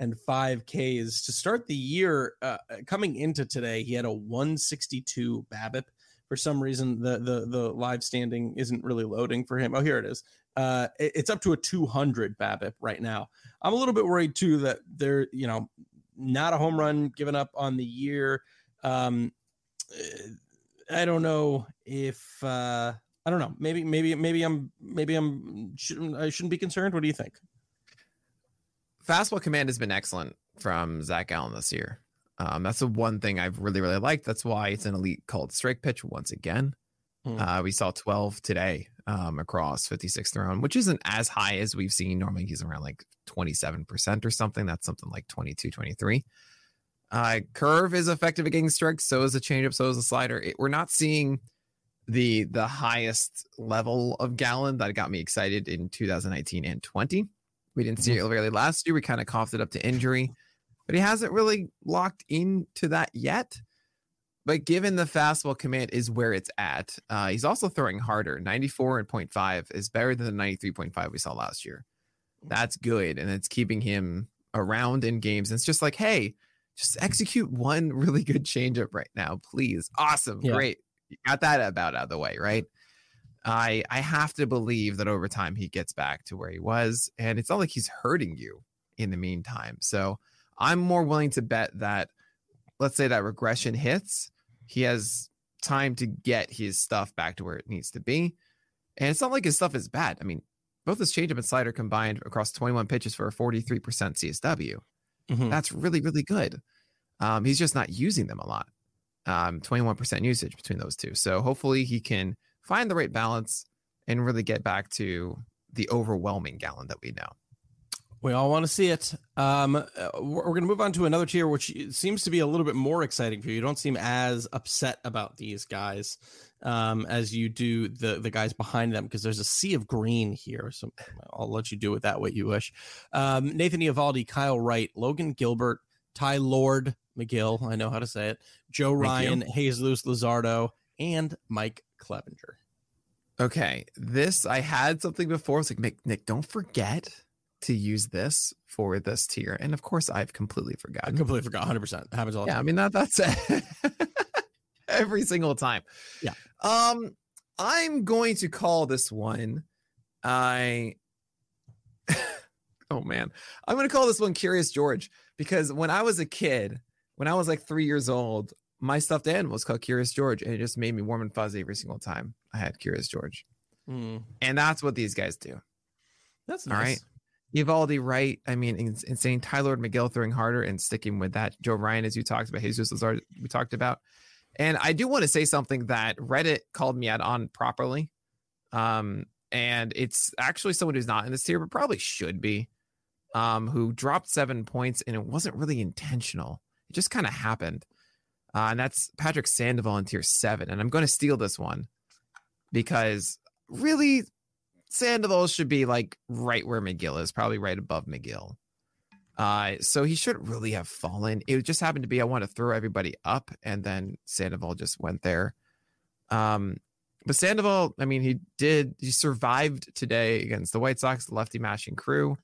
and five Ks to start the year. Uh, coming into today, he had a 162 BABIP. For some reason, the the the live standing isn't really loading for him. Oh, here it is. Uh, it- it's up to a 200 BABIP right now. I'm a little bit worried too that they're you know not a home run given up on the year. Um, uh, I don't know if uh, I don't know. Maybe maybe maybe I'm maybe I'm I shouldn't be concerned. What do you think? Fastball command has been excellent from Zac Gallen this year. Um, that's the one thing I've really, really liked. That's why it's an elite called strike pitch once again. Hmm. Uh, we saw 12 today um, across 56th round, which isn't as high as we've seen. Normally he's around like 27% or something. That's something like 22, 23. Uh, curve is effective at getting strikes. So is the changeup. So is the slider. It, we're not seeing the the highest level of Gallen that got me excited in 2019 and 20. We didn't see it really last year. We kind of coughed it up to injury, but he hasn't really locked into that yet. But given the fastball command is where it's at, uh, he's also throwing harder. 94 and 0.5 is better than the 93.5 we saw last year. That's good. And it's keeping him around in games. And it's just like, hey, just execute one really good changeup right now, please. Awesome. Yeah. Great. You got that about out of the way, right? I I have to believe that over time he gets back to where he was, and it's not like he's hurting you in the meantime. So I'm more willing to bet that let's say that regression hits, he has time to get his stuff back to where it needs to be. And it's not like his stuff is bad. I mean, both his changeup and slider combined across 21 pitches for a 43% CSW. Mhm. That's really, really good. Um, he's just not using them a lot. Um, 21% usage between those two. So hopefully he can find the right balance and really get back to the overwhelming Gallen that we know. We all want to see it. Um, uh, we're, we're going to move on to another tier, which seems to be a little bit more exciting for you. You don't seem as upset about these guys um, as you do the the guys behind them because there's a sea of green here. So I'll let you do with that what you wish. Um, Nathan Eovaldi, Kyle Wright, Logan Gilbert, Ty Lord Megill. I know how to say it. Joe Ryan, Jesus Luzardo, and Mike Clevinger. Okay. This, I had something before. It's like, Nick, Nick, don't forget to use this for this tier. And of course, I've completely I completely forgot. 100 percent happens all the yeah, I mean that that's it. every single time. Yeah. Um, I'm going to call this one. I. oh man, I'm going to call this one Curious George because when I was a kid, when I was like three years old, my stuffed animal was called Curious George, and it just made me warm and fuzzy every single time I had Curious George. Hmm. And that's what these guys do. That's All nice. right. Eovaldi right. I mean, ins- insane. Tylor Megill throwing harder and sticking with that. Joe Ryan, as you talked about, Jesus Luzardo, we talked about. And I do want to say something that Reddit called me out on properly. Um, and it's actually someone who's not in this tier, but probably should be. Um, who dropped seven points and it wasn't really intentional. It just kind of happened. Uh, and that's Patrick Sandoval in tier seven. And I'm going to steal this one because really Sandoval should be like right where Megill is, probably right above Megill. Uh, so he shouldn't really have fallen. It just happened to be I want to throw everybody up, and then Sandoval just went there. Um, but Sandoval, I mean, he did he survived today against the White Sox, the lefty mashing crew.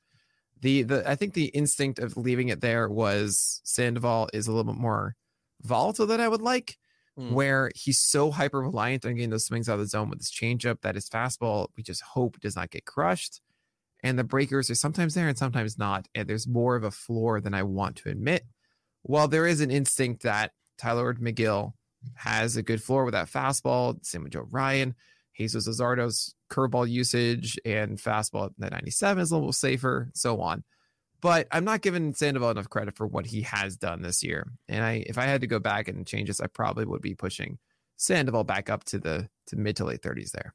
The the I think the instinct of leaving it there was Sandoval is a little bit more volatile that I would like Mm. where he's so hyper reliant on getting those swings out of the zone with his changeup that his fastball, we just hope does not get crushed. And the breakers are sometimes there and sometimes not. And there's more of a floor than I want to admit. While there is an instinct that Tylor Megill has a good floor with that fastball, same with Joe Ryan, Jesus Luzardo's curveball usage and fastball at 97 is a little safer, so on but I'm not giving Sandoval enough credit for what he has done this year. And I, if I had to go back and change this, I probably would be pushing Sandoval back up to the to mid to late 30s there.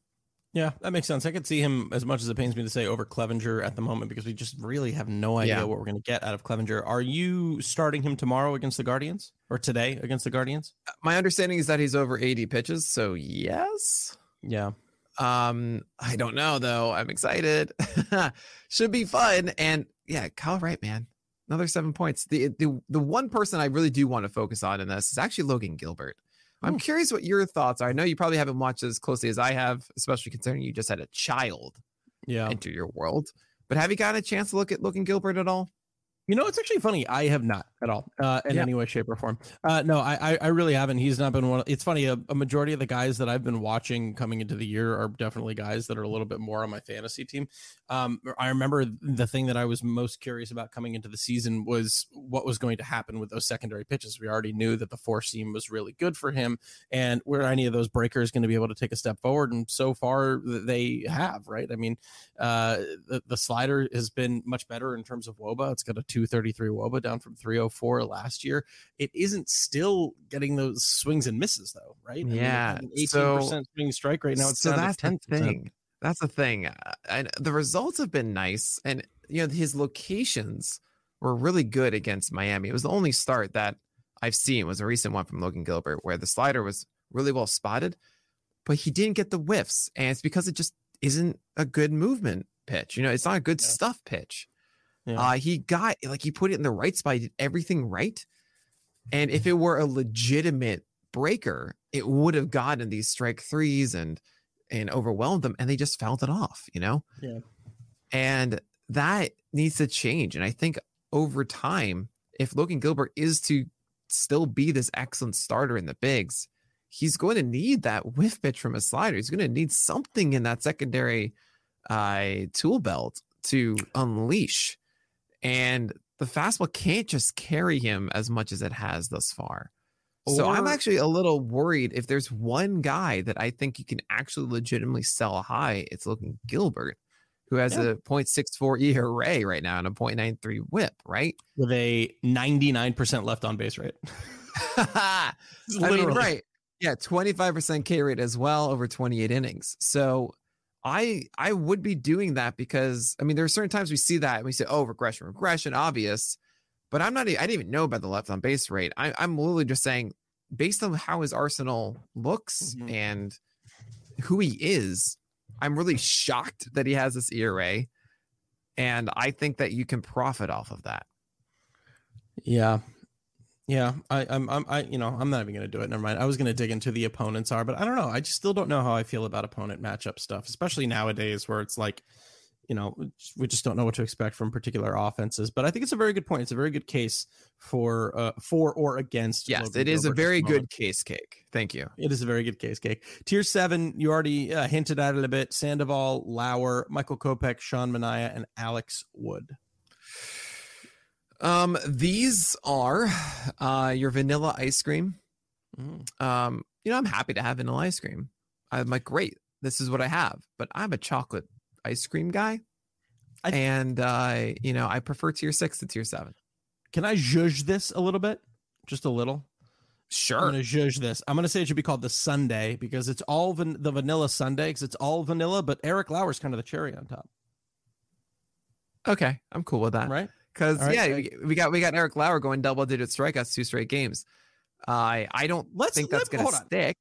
Yeah, that makes sense. I could see him as much as it pains me to say over Clevinger at the moment because we just really have no idea Yeah. what we're going to get out of Clevinger. Are you starting him tomorrow against the Guardians or today against the Guardians? Uh, my understanding is that he's over 80 pitches, so yes. Yeah. Um, I don't know though. I'm excited. Should be fun. And yeah, Kyle Wright, man, another seven points. The the the one person I really do want to focus on in this is actually Logan Gilbert. I'm Hmm. curious what your thoughts are. I know you probably haven't watched as closely as I have, especially considering you just had a child Yeah. enter your world. But have you gotten a chance to look at Logan Gilbert at all? You know, it's actually funny. I have not at all, uh, in Yeah. any way, shape, or form. Uh, no, I, I, I really haven't. He's not been one. Of, it's funny. A, a majority of the guys that I've been watching coming into the year are definitely guys that are a little bit more on my fantasy team. Um, I remember the thing that I was most curious about coming into the season was what was going to happen with those secondary pitches. We already knew that the four seam was really good for him, and were any of those breakers going to be able to take a step forward? And so far, they have. Right. I mean, uh, the, the slider has been much better in terms of woba. It's got a 233 woba down from 304 last year. It isn't still getting those swings and misses though, right? I Yeah, 18% so- swing strike right now. It's so that's the 10%. thing. That's the thing. Uh, And the results have been nice. And, you know, his locations were really good against Miami. It was the only start that I've seen was a recent one from Logan Gilbert where the slider was really well spotted, but he didn't get the whiffs. And it's because it just isn't a good movement pitch. You know, it's not a good Yeah. stuff pitch. Yeah. Uh, he got like he put it in the right spot. He did everything right. And if it were a legitimate breaker, it would have gotten these strike threes and and overwhelmed them, and they just fouled it off. You know. Yeah. And that needs to change. And I think over time, if Logan Gilbert is to still be this excellent starter in the bigs, he's going to need that whiff pitch from a slider. He's going to need something in that secondary uh, tool belt to unleash. And the fastball can't just carry him as much as it has thus far. so I'm actually a little worried if there's one guy that I think you can actually legitimately sell high, it's Logan Gilbert, who has Yeah. a 0.64 ERA right now and a 0.93 whip, right? with a 99% left on base rate. I mean, right. Yeah, 25% K rate as well over 28 innings. So I I would be doing that because I mean there are certain times we see that and we say, oh, regression, regression, obvious. But I'm not I didn't even know about the left on base rate. I, I'm literally just saying, based on how his arsenal looks Mhm. and who he is, I'm really shocked that he has this ERA. And I think that you can profit off of that. Yeah. Yeah, I, I'm, I'm, I, you know, I'm not even going to do it. Never mind. I was going to dig into the opponents are, but I don't know. I just still don't know how I feel about opponent matchup stuff, especially nowadays where it's like, you know, we just don't know what to expect from particular offenses. But I think it's a very good point. It's a very good case for, uh, for or against. Yes, Logan it is a Gilbert very good case cake. Thank you. It is a very good case cake. Tier seven, you already uh, hinted at it a bit. Sandoval, Lauer, Michael Kopech, Sean Manaea, and Alex Wood. Um, these are uh your vanilla ice cream. Mhm. Um, you know, I'm happy to have vanilla ice cream. I'm like, great, this is what I have, but I'm a chocolate ice cream guy. I- and uh, you know, I prefer tier six to tier seven. Can I judge this a little bit? Just a little. Sure. I'm gonna judge this. I'm gonna say it should be called the Sunday because it's all van- the vanilla Sunday because it's all vanilla, but Eric Lauer's kind of the cherry on top, Okay, I'm cool with that. right? Because right, yeah, so- we, got we got Eric Lauer going double digit strikeouts two straight games. I I don't Let's think that's let- gonna stick.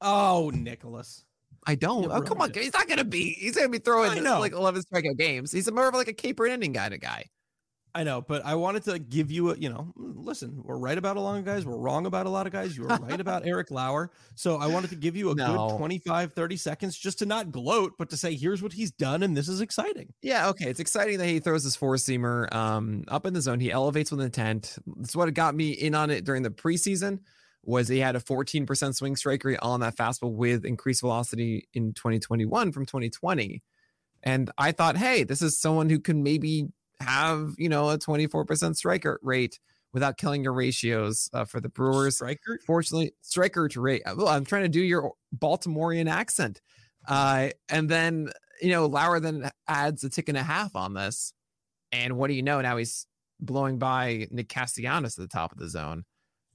Oh, Nicholas. I don't. Oh come on, right. he's not gonna be. He's gonna be throwing like 11 strikeout games. He's more of like a caper ending kind of guy. I know, but I wanted to give you a, you know, listen, we're right about a lot of guys. We're wrong about a lot of guys. You were right about Eric Lauer. So I wanted to give you a No. good 25, 30 seconds just to not gloat, but to say, here's what he's done. And this is exciting. Yeah, okay. It's exciting that he throws his four seamer um up in the zone. He elevates with intent. That's what got me in on it during the preseason. Was he had a 14% swing strike rate on that fastball with increased velocity in 2021 from 2020. And I thought, hey, this is someone who can maybe have, you know, a 24% striker rate without killing your ratios uh, for the Brewers. Striker. Fortunately, striker to rate. Well, I'm trying to do your Baltimorean accent. Uh, and then, you know, Lauer then adds a tick and a half on this. And what do you know? Now he's blowing by Nick Castellanos at the top of the zone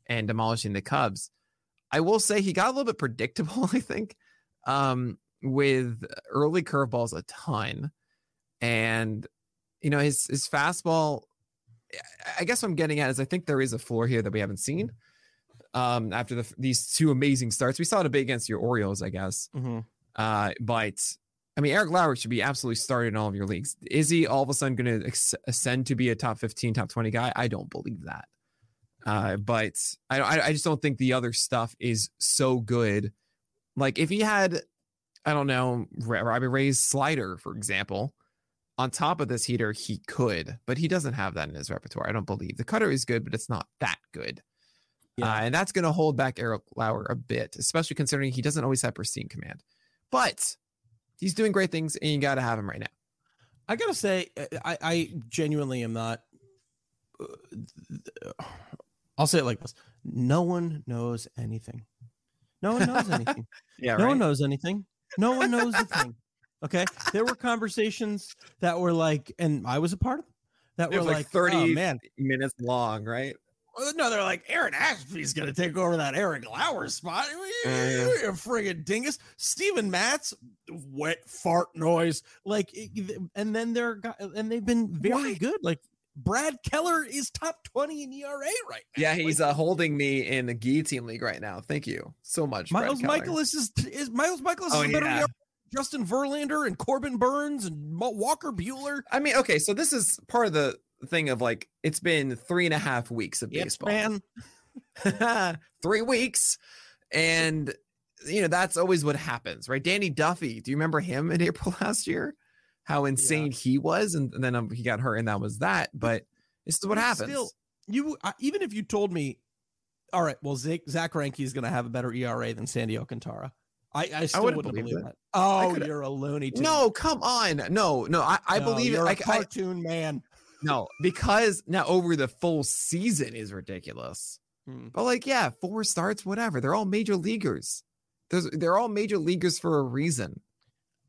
and demolishing the Cubs. I will say he got a little bit predictable, I think, um, with early curveballs a ton. And, you know, his his fastball, I guess what I'm getting at is I think there is a floor here that we haven't seen um after the, these two amazing starts. We saw it a bit against your Orioles, I guess. Mhm. Uh, but I mean, Eric Lauer should be absolutely started in all of your leagues. Is he all of a sudden going to ascend to be a top 15, top 20 guy? I don't believe that. Uh, but I, I, I just don't think the other stuff is so good. Like if he had, I don't know, Robbie Ray's slider, for example, on top of this heater, he could, but he doesn't have that in his repertoire. I don't believe the cutter is good, but it's not that good. Yeah. Uh, and that's going to hold back Eric Lauer a bit, especially considering he doesn't always have pristine command. But he's doing great things, and you got to have him right now. I gotta say, uh, I, I genuinely am not. uh, I'll say it like this: No one knows anything. No one knows anything. Yeah, no one knows anything. No one knows a thing. Okay, there were conversations that were like, and I was a part of them, that were like like, 30 "Oh man, minutes long, right? Uh, No, they're like Aaron Ashby's gonna take over that Eric Lauer spot. You yeah. friggin' dingus. Steven Matz, wet fart noise. Like, and then they're got, and they've been very What? good. Like Brad Keller is top twenty in ERA right now. Yeah, he's Like, uh, holding me in the guillotine league right now. Thank you so much, Miles. Mikolas is is Miles Mikolas Oh, is a better yeah. Justin Verlander and Corbin Burnes and Walker Buehler. I mean, okay, so this is part of the thing of like it's been three and a half weeks of Yes, baseball. man. three weeks. And you know, that's always what happens, right? Danny Duffy, do you remember him in April last year? How insane he was, and, and then um, he got hurt, and that was that. But this is what But happens. Still, you uh, even if you told me, all right, well Zach, Zach is going to have a better ERA than Sandy Alcantara. I, I still wouldn't wouldn't believe believe that. Oh, you're a loony tune. no, come on, no, no. I, I No, believe it. you're I, a I, cartoon man. no, because now over the full season is ridiculous. Hmm. But like, yeah, four starts, whatever. They're all major leaguers. There's, they're all major leaguers for a reason.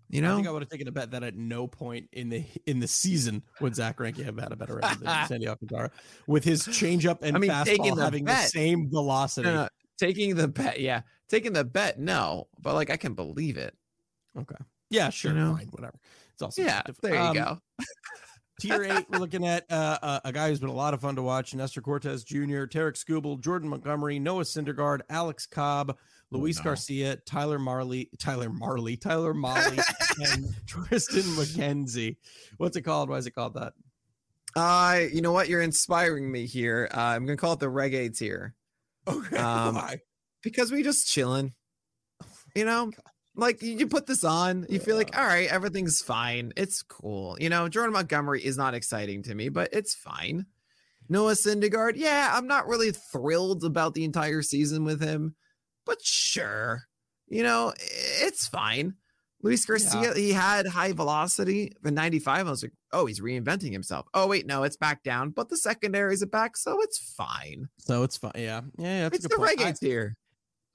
You I know, think I would have taken a bet that at no point in the in the season would Zack Greinke have had a better record than Sandy Alcantara with his changeup and I mean, fastball having the same velocity. No, no, taking the bet, yeah, taking the bet, no, but like I can believe it. Okay. Yeah, sure. know? Fine. Whatever. It's also Yeah, there you go. Tier eight, we're looking at uh, uh, a guy who's been a lot of fun to watch: Nestor Cortes Jr., Tarik Skubal, Jordan Montgomery, Noah Syndergaard, Alex Cobb, Luis no. Garcia, Tyler Marley, Tyler Marley, Tyler Mahle, and Triston McKenzie. What's it called? Why is it called that? Uh, you know what? You're inspiring me here. Uh, I'm gonna call it the reggae tier Okay. Um, why? because we just chilling. You know, like you you put this on, you feel like, all right, everything's fine. It's cool. You know, Jordan Montgomery is not exciting to me, but it's fine. Noah Syndergaard, yeah, I'm not really thrilled about the entire season with him, but sure, you know, it's fine. Luis Garcia, he had high velocity, the 95. I was like, oh, he's reinventing himself. Oh, wait, no, it's back down, but the secondaries are back, so it's fine. So it's fine. Yeah. Yeah. yeah it's a the point. reggae tier.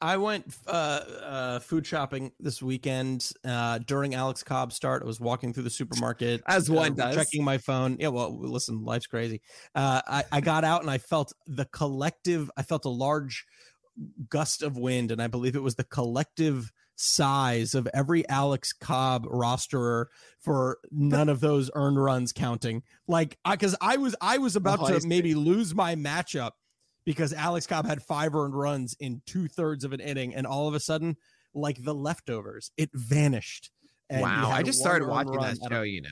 I, I went uh, uh, food shopping this weekend uh, during Alex Cobb's start. I was walking through the supermarket, As one uh, does. checking my phone. Yeah, well, listen, life's crazy. Uh, I, I got out and I felt the collective. I felt a large gust of wind, and I believe it was the collective size of every Alex Cobb rosterer for none of those earned runs counting. Like, because I was I was about Oh, to maybe lose my matchup because Alex Cobb had five earned runs in two thirds of an inning, and all of a sudden, like the leftovers, it vanished. And wow. I just started watching that show, you know.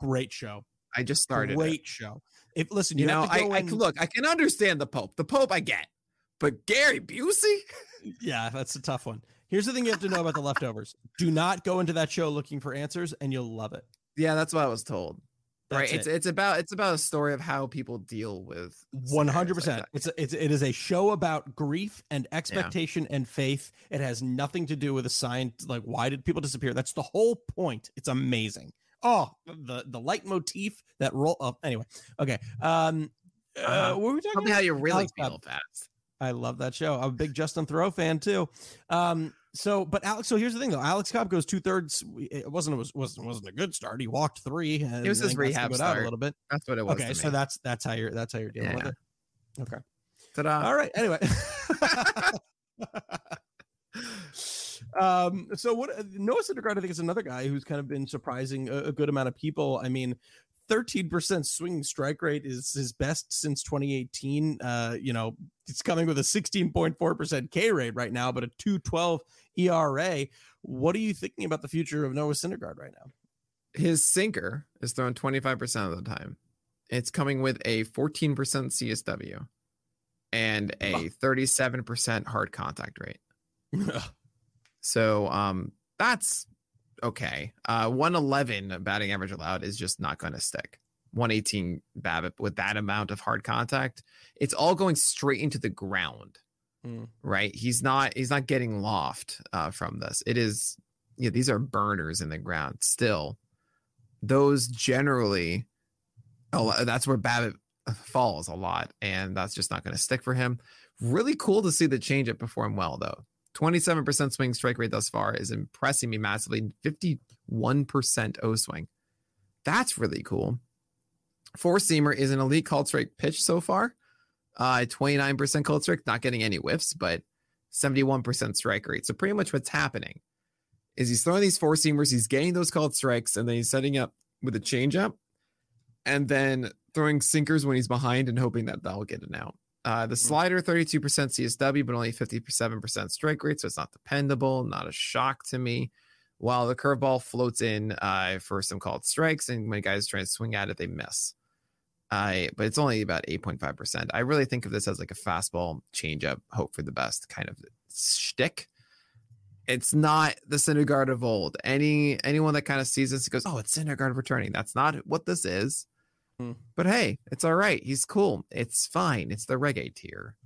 Great show. I just started. it. Great show. If listen, you, You know, I, I can look, I can understand the Pope. The Pope I get. But Gary Busey? Yeah, that's a tough one. Here's the thing you have to know about the leftovers. Do not go into that show looking for answers, and you'll love it. Yeah, that's what I was told. right. That's It's it. it's about it's about a story of how people deal with 100%. like. It's a, it's it is a show about grief and expectation and faith. It has nothing to do with a sign like why did people disappear? That's the whole point. It's amazing. Oh, the the leitmotif that roll up. Anyway, okay. Um, uh, Uh-huh. what were we talking Tell me about? how you really Alex feel fast. I love that show. I'm a big Justin Theroux fan too. Um, so, but Alex. So here's the thing, though. Alex Cobb goes two thirds. It wasn't. It was wasn't wasn't a good start. He walked three. And was his rehab out a little bit. That's what it was. Okay, so that's that's how you're that's how you're dealing with it. Okay. Ta-da. All right. Anyway. um. So what? Noah Syndergaard, I think, is another guy who's kind of been surprising a, a good amount of people. I mean. 13% swinging strike rate is his best since 2018. Uh, you know, it's coming with a 16.4% K rate right now, but a 212 ERA. What are you thinking about the future of Noah Syndergaard right now? His sinker is thrown 25% of the time. It's coming with a 14% CSW and a 37% hard contact rate. So um that's okay. Uh 111 batting average allowed is just not going to stick. 118 BABIP with that amount of hard contact, it's all going straight into the ground. Hmm. Right? He's not he's not getting loft uh from this. It is yeah, these are burners in the ground still. Those generally that's where BABIP falls a lot and that's just not going to stick for him. Really cool to see the changeup perform well though. 27% swing strike rate thus far is impressing me massively. 51% O swing. That's really cool. Four seamer is an elite called strike pitch so far. Uh, 29% cold strike, not getting any whiffs, but 71% strike rate. So pretty much what's happening is he's throwing these four seamers, he's getting those called strikes, and then he's setting up with a changeup, and then throwing sinkers when he's behind and hoping that that'll get an out. Uh, the slider, 32% CSW, but only 57% strike rate, so it's not dependable, not a shock to me. While the curveball floats in uh, for some called strikes, and when guys try to swing at it, they miss. I, but it's only about 8.5%. I really think of this as like a fastball changeup, hope for the best kind of shtick. It's not the Syndergaard of old. Any anyone that kind of sees this goes, "Oh, it's Syndergaard returning." That's not what this is. Hmm. But hey, it's all right. He's cool. It's fine. It's the reggae tier.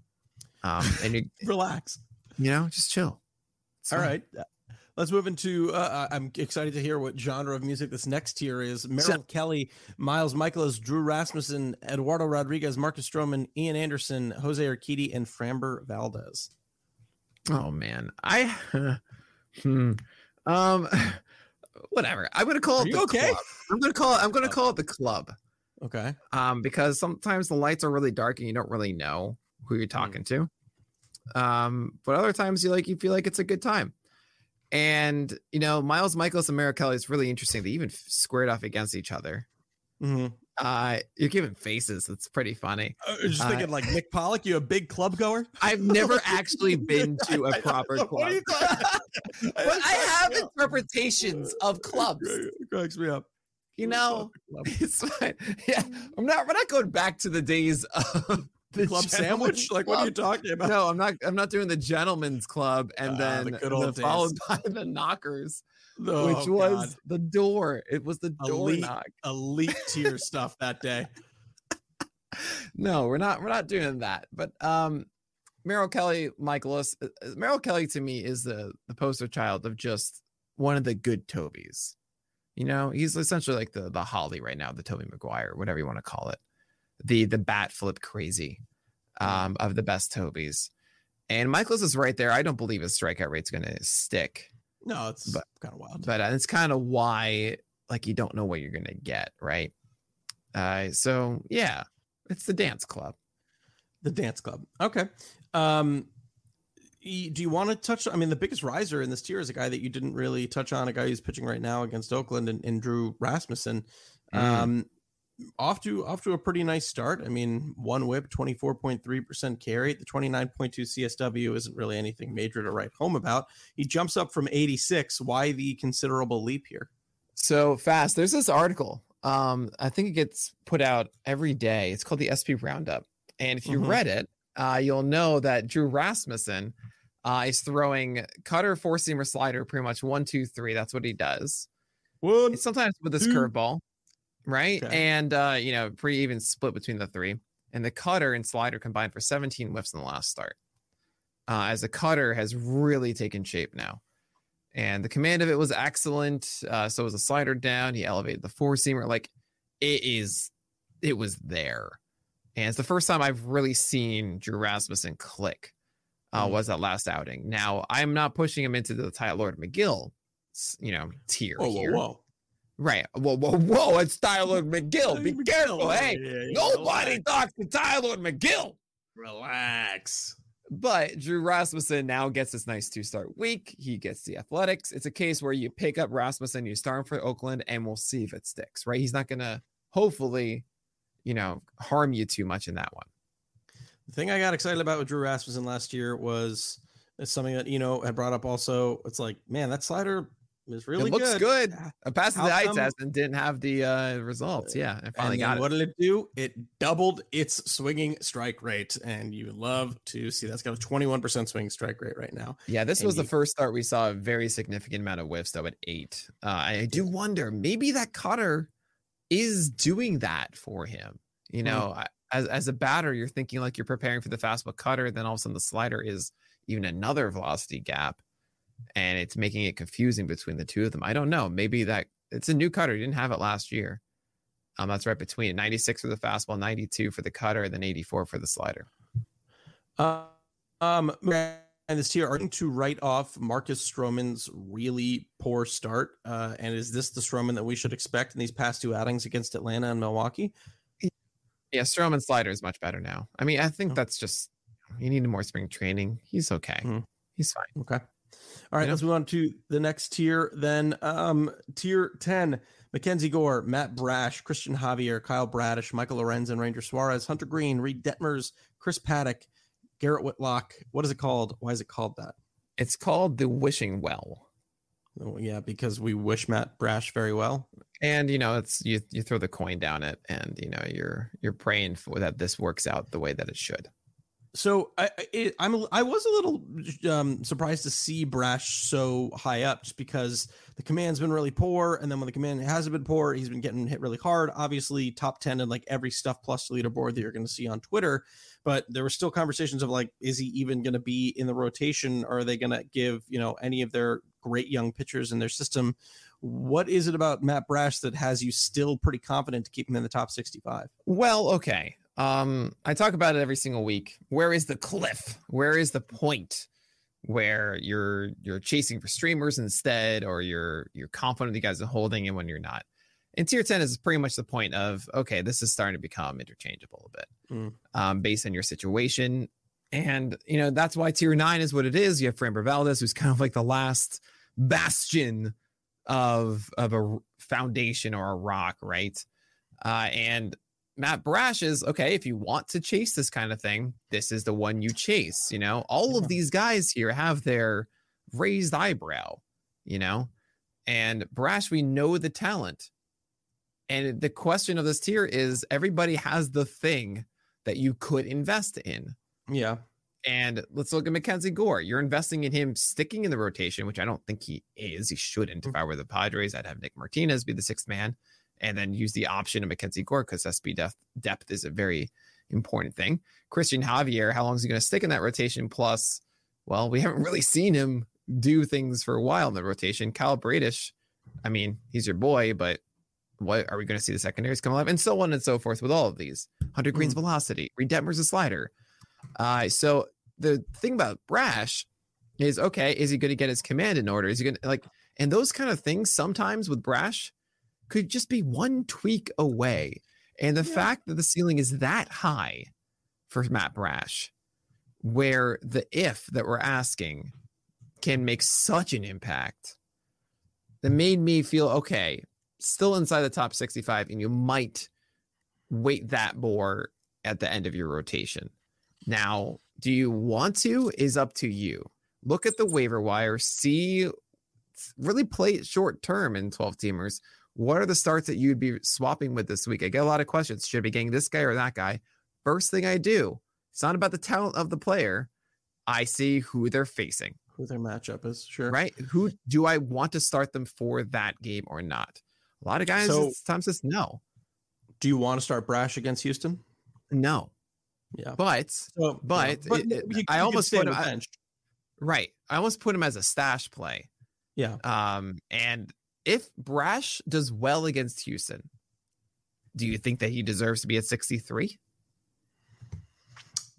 Um, and you, Relax. you know, just chill. It's All fine. right. Uh, Let's move into. Uh, I'm excited to hear what genre of music this next tier is. Merrill Kelly, Miles Mikolas, Drew Rasmussen, Eduardo Rodriguez, Marcus Stroman, Ian Anderson, Jose Urquidy, and Framber Valdez. Oh man, I hmm. um whatever. I'm gonna call Are it the okay? club. I'm gonna call it I'm gonna call it the club. Okay. Um because sometimes the lights are really dark and you don't really know who you're talking to. Um but other times you like you feel like it's a good time. And you know, Miles Mikolas and Mara Kelly is really interesting. They even squared off against each other. Mhm. Uh you're giving faces. It's pretty funny. I was just Uh, thinking, like Nick Pollack, you a big club goer? I've never actually been to a proper club. but I have interpretations of clubs. It cracks me up. You know, it's fine. Yeah, I'm not. We're not going back to the days of the club sandwich? Like, what are you talking about? No, I'm not. I'm not doing the gentleman's club, and Ah, then the good old followed by the knockers, Oh, which was God. the door. It was the door Elite. knock. elite tier stuff that day. No, we're not. We're not doing that. But um, Merrill Kelly, Mikolas, uh, uh, Merrill Kelly to me is the the poster child of just one of the good Tobys. You know, he's essentially like the the Holly right now, the Tobey Maguire, whatever you want to call it, the the bat flip crazy um, of the best Tobys. And Mikolas is right there. I don't believe his strikeout rate's going to stick, No, it's kind of wild. but uh, it's kind of why like you don't know what you're going to get, right? Uh, so yeah, it's the dance club. The dance club. Okay. Um, do you want to touch? I mean, the biggest riser in this tier is a guy that you didn't really touch on. A guy who's pitching right now against Oakland and, and Drew Rasmussen. Mm. Um, off to off to a pretty nice start. I mean, one whip, twenty four point three percent carry. The twenty nine point two CSW isn't really anything major to write home about. He jumps up from eighty six. Why the considerable leap here? So fast. There's this article. Um, I think it gets put out every day. It's called the SP Roundup. And if you Mhm. read it, uh, you'll know that Drew Rasmussen uh, is throwing cutter, four seamer, slider, pretty much one, two, three. That's what he does. One. It's sometimes with this curveball, right? Okay. And uh, you know, pretty even split between the three. And the cutter and slider combined for 17 whiffs in the last start. Uh, as the cutter has really taken shape now. And the command of it was excellent. Uh, so was the slider down. He elevated the four seamer. Like it is, it was there. And it's the first time I've really seen Drew Rasmussen click. Uh, Mm. Was that last outing? Now I'm not pushing him into the Ty Lord Megill, you know, tier Whoa, whoa, whoa! Right. Whoa, whoa, whoa. It's Tyler Megill. Be careful. Hey, nobody talks to Tylor Megill. Relax. But Drew Rasmussen now gets this nice two start week. He gets the athletics. It's a case where you pick up Rasmussen, you start him for Oakland, and we'll see if it sticks, right? He's not going to hopefully, you know, harm you too much in that one. The thing I got excited about with Drew Rasmussen last year was it's something that you know had brought up. Also, it's like, man, that slider is really it looks good. Yeah. I passed the eye come- test and didn't have the uh, results. Yeah, I finally And got it. what did it do? It doubled its swinging strike rate, and you love to see that's got a 21% swing strike rate right now. Yeah, this and was the first start we saw a very significant amount of whiffs though at eight. Uh, I do wonder maybe that cutter is doing that for him. You know, I- as as a batter, you're thinking like you're preparing for the fastball cutter, then all of a sudden the slider is even another velocity gap, and it's making it confusing between the two of them. I don't know. Maybe that it's a new cutter. You didn't have it last year. Um, that's right between 96 for the fastball, 92 for the cutter, and then 84 for the slider. Uh, um, and this tier are going to write off Marcus Stroman's really poor start. Uh, and is this the Stroman that we should expect in these past two outings against Atlanta and Milwaukee? Yeah, Stroman slider is much better now. I mean, I think Oh. that's just he needed more spring training. He's okay. Mhm. He's fine. Okay. All right, know? let's move on to the next tier. Then, um, tier 10, Mackenzie Gore, Matt Brash, Cristian Javier, Kyle Bradish, Michael Lorenz, and Ranger Suarez, Hunter Greene, Reid Detmers, Chris Paddack, Garrett Whitlock. What is it called? Why is it called that? It's called the wishing well. Oh, yeah, because we wish Matt Brash very well. And you know, it's you you throw the coin down it and you know, you're you're praying for that this works out the way that it should. So I I- I'm I was a little um, surprised to see Brash so high up, just because the command's been really poor, and then when the command hasn't been poor, he's been getting hit really hard. Obviously, top ten in like every stuff plus leaderboard that you're going to see on Twitter, but there were still conversations of like, is he even going to be in the rotation? Or are they going to give you know any of their great young pitchers in their system? What is it about Matt Brash that has you still pretty confident to keep him in the top 65? Well, okay. Um, I talk about it every single week. Where is the cliff? Where is the point where you're you're chasing for streamers instead, or you're you're confident you guys are holding and when you're not? And tier 10 is pretty much the point of okay, this is starting to become interchangeable a bit Mm. um, based on your situation. And you know, that's why tier nine is what it is. You have Framber Valdez, who's kind of like the last bastion of of a foundation or a rock, right? Uh, and Matt Brash is okay. If you want to chase this kind of thing, this is the one you chase. You know, all Yeah. of these guys here have their raised eyebrow, you know, and Brash, we know the talent. And the question of this tier is everybody has the thing that you could invest in. Yeah, And let's look at Mackenzie Gore. You're investing in him sticking in the rotation, which I don't think he is. He shouldn't. If mm. I were the Padres, I'd have Nick Martinez be the sixth man and then use the option of Mackenzie Gore because SB depth, depth is a very important thing. Cristian Javier, how long is he going to stick in that rotation? Plus, well, we haven't really seen him do things for a while in the rotation. Kyle Bradish, I mean, he's your boy, but what are we going to see the secondaries come alive and so on and so forth with all of these? Hunter Greene's velocity, Reid Detmers' a slider. Uh, so the thing about Brash is okay, is he going to get his command in order? Is he going to like, and those kind of things sometimes with Brash could just be one tweak away. And the Yeah. fact that the ceiling is that high for Matt Brash, where the if that we're asking can make such an impact, that made me feel okay, still inside the top 65, and you might wait that more at the end of your rotation. Now, do you want to? Is up to you. Look at the waiver wire, see, really play it short term in 12 teamers. What are the starts that you'd be swapping with this week? I get a lot of questions. Should I be getting this guy or that guy? First thing I do, it's not about the talent of the player. I see who they're facing, Who their matchup is, sure. right? Who do I want to start them for that game or not? A lot of guys So- sometimes says no, Do you want to start Brash against Houston? no. Yeah. But So, But yeah. but it- you- you I could almost put him- I- right, I almost put him as a stash play. Yeah. Um, and if Brash does well against Houston, do you think that he deserves to be at 63?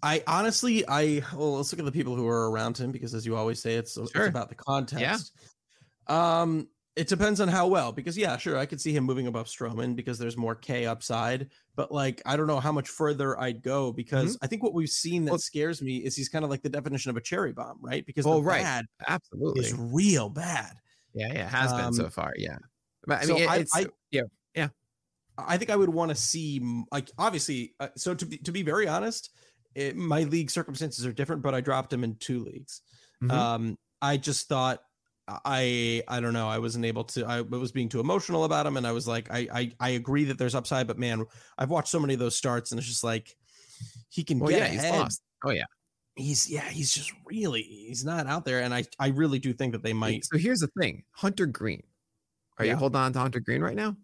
I honestly, I well, let's look at the people who are around him because, as you always say, it's, it's about the context. Yeah. Um, it depends on how well. Because yeah, sure, I could see him moving above Strowman because there's more K upside. But like, I don't know how much further I'd go because I think what we've seen that Mm-hmm. Well- scares me is he's kind of like the definition of a cherry bomb, right? Because the right. bad Absolutely. is real bad. Yeah, yeah, it has been Um, so far. Yeah. But I so mean, it- I- it's I- yeah, I think I would want to see like obviously. Uh, so to be to be very honest, it, my league circumstances are different, but I dropped him in two leagues. Mhm. Um, I just thought I I don't know. I wasn't able to. I was being too emotional about him, and I was like, I I, I agree that there's upside, but man, I've watched so many of those starts, and it's just like he can well, get yeah, he's ahead. lost. Oh yeah. He's yeah, he's just really he's not out there, and I I really do think that they might. So here's the thing, Hunter Greene. Are Yeah. you holding on to Hunter Greene right now?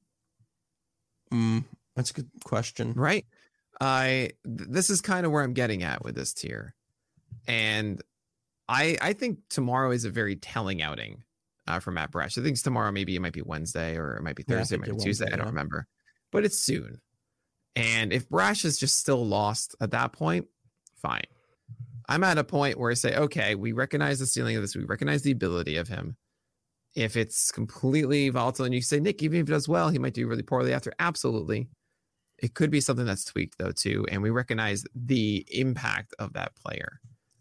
Mm, that's a good question. Right. I th- this is kind of where I'm getting at with this tier, and I I think tomorrow is a very telling outing uh, for Matt Brash. I think it's tomorrow. Maybe it might be Wednesday or it might be Yeah, Thursday, it might be Tuesday. I don't yeah. remember, but it's soon. And if Brash is just still lost at that point, fine. I'm at a point where I say, okay, we recognize the ceiling of this. We recognize the ability of him. If it's completely volatile, and you say, Nick, even if he does well, he might do really poorly after. Absolutely. It could be something that's tweaked though too, and we recognize the impact of that player.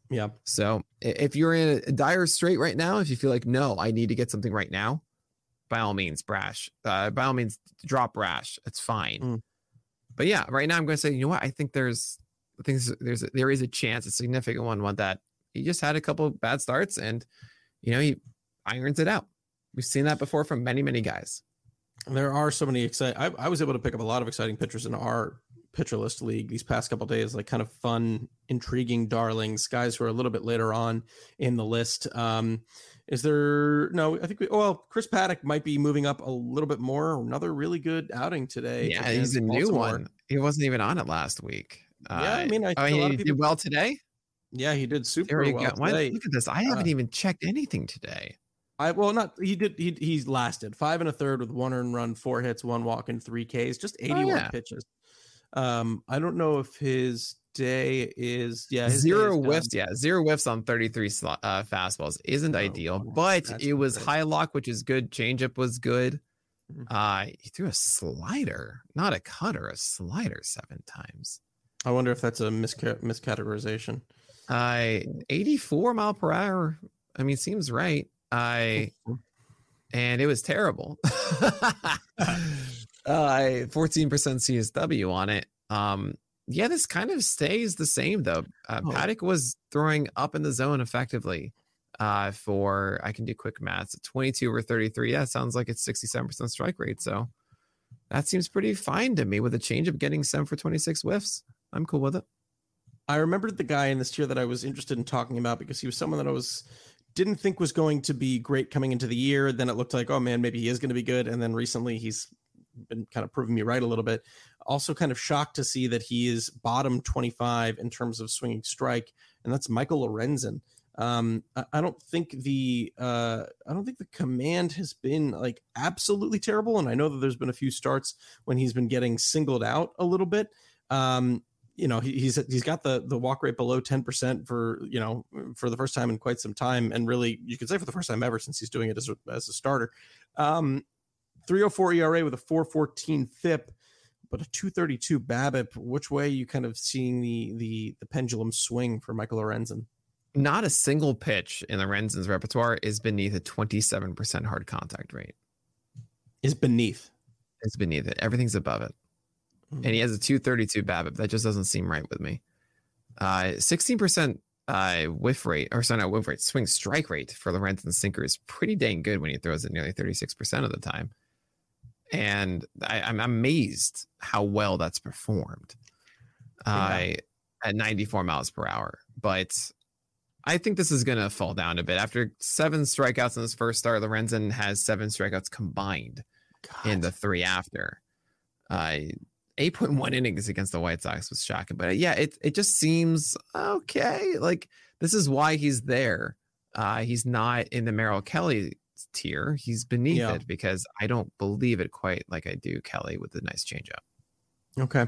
Yeah. So if you're in a dire strait right now, if you feel like no, I need to get something right now, by all means, brash. Uh, by all means, drop brash. It's fine. Mm. But yeah, right now I'm going to say, you know what? I think there's, I think there's, there's there is a chance, a significant one, one that he just had a couple bad starts, and you know he irons it out. We've seen that before from many, many guys. There are so many exciting. I, I was able to pick up a lot of exciting pitchers in our pitcher list league these past couple days, like kind of fun, intriguing darlings, guys who are a little bit later on in the list. Um, is there no? I think we. Well, Chris Paddack might be moving up a little bit more. Another really good outing today. Yeah, he's a against new one. He wasn't even on it last week. Yeah, I mean, I oh, think a he lot of did well today. Yeah, he did super well go. Today. look at this. I haven't Uh, even checked anything today. I well, not he did. He he's lasted five and a third with one earned run, four hits, one walk, and three Ks. Just eighty-one Oh, yeah. pitches. Um, I don't know if his day is yeah zero is done. whiffs. Yeah, zero whiffs on 33 sli- uh, fastballs isn't Oh, ideal, wow. but That's it was high lock, which is good. Changeup was good. Mhm. Uh, he threw a slider, not a cutter, a slider seven times. I wonder if that's a misca- miscategorization. I 84 mile per hour. I mean, seems right. I and it was terrible. I 14% CSW on it. Um, yeah, this kind of stays the same though. Uh, Oh. Paddack was throwing up in the zone effectively. Uh, for I can do quick maths, 22 or 33. That sounds like it's 67% strike rate. So that seems pretty fine to me with a change of getting seven for 26 whiffs. I'm cool with it. I remembered the guy in this tier that I was interested in talking about because he was someone that I was didn't think was going to be great coming into the year. Then it looked like, oh man, maybe he is going to be good. And then recently he's been kind of proving me right a little bit. Also, kind of shocked to see that he is bottom 25 in terms of swinging strike, and that's Michael Lorenzen. Um, I, I don't think the uh, I don't think the command has been like absolutely terrible, and I know that there's been a few starts when he's been getting singled out a little bit. Um, you know he, he's he's got the the walk rate below 10% for you know for the first time in quite some time and really you could say for the first time ever since he's doing it as a, as a starter um 304 era with a 414 fip but a 232 BABIP. Which way you kind of seeing the the the pendulum swing for Michael Lorenzen? Not a single pitch in Lorenzen's repertoire is beneath a 27% hard contact rate. Is beneath. It's beneath it. Everything's above it. And he has a 232 BABIP. That just doesn't seem right with me. Uh, 16% uh, whiff rate, or sorry, not whiff rate, swing strike rate for Lorenzen's sinker is pretty dang good when he throws it nearly 36% of the time and I, am amazed how well that's performed uh, at 94 miles per hour. But I think this is going to fall down a bit. After seven strikeouts in this first start, Lorenzen has seven strikeouts combined God. in the three after. Uh, 8.1 innings against the White Sox was shocking. But uh, yeah, it, it just seems okay. Like this is why he's there. Uh, he's not in the Merrill Kelly tier. He's beneath yeah. it because I don't believe it quite like I do Kelly with the nice changeup. Okay.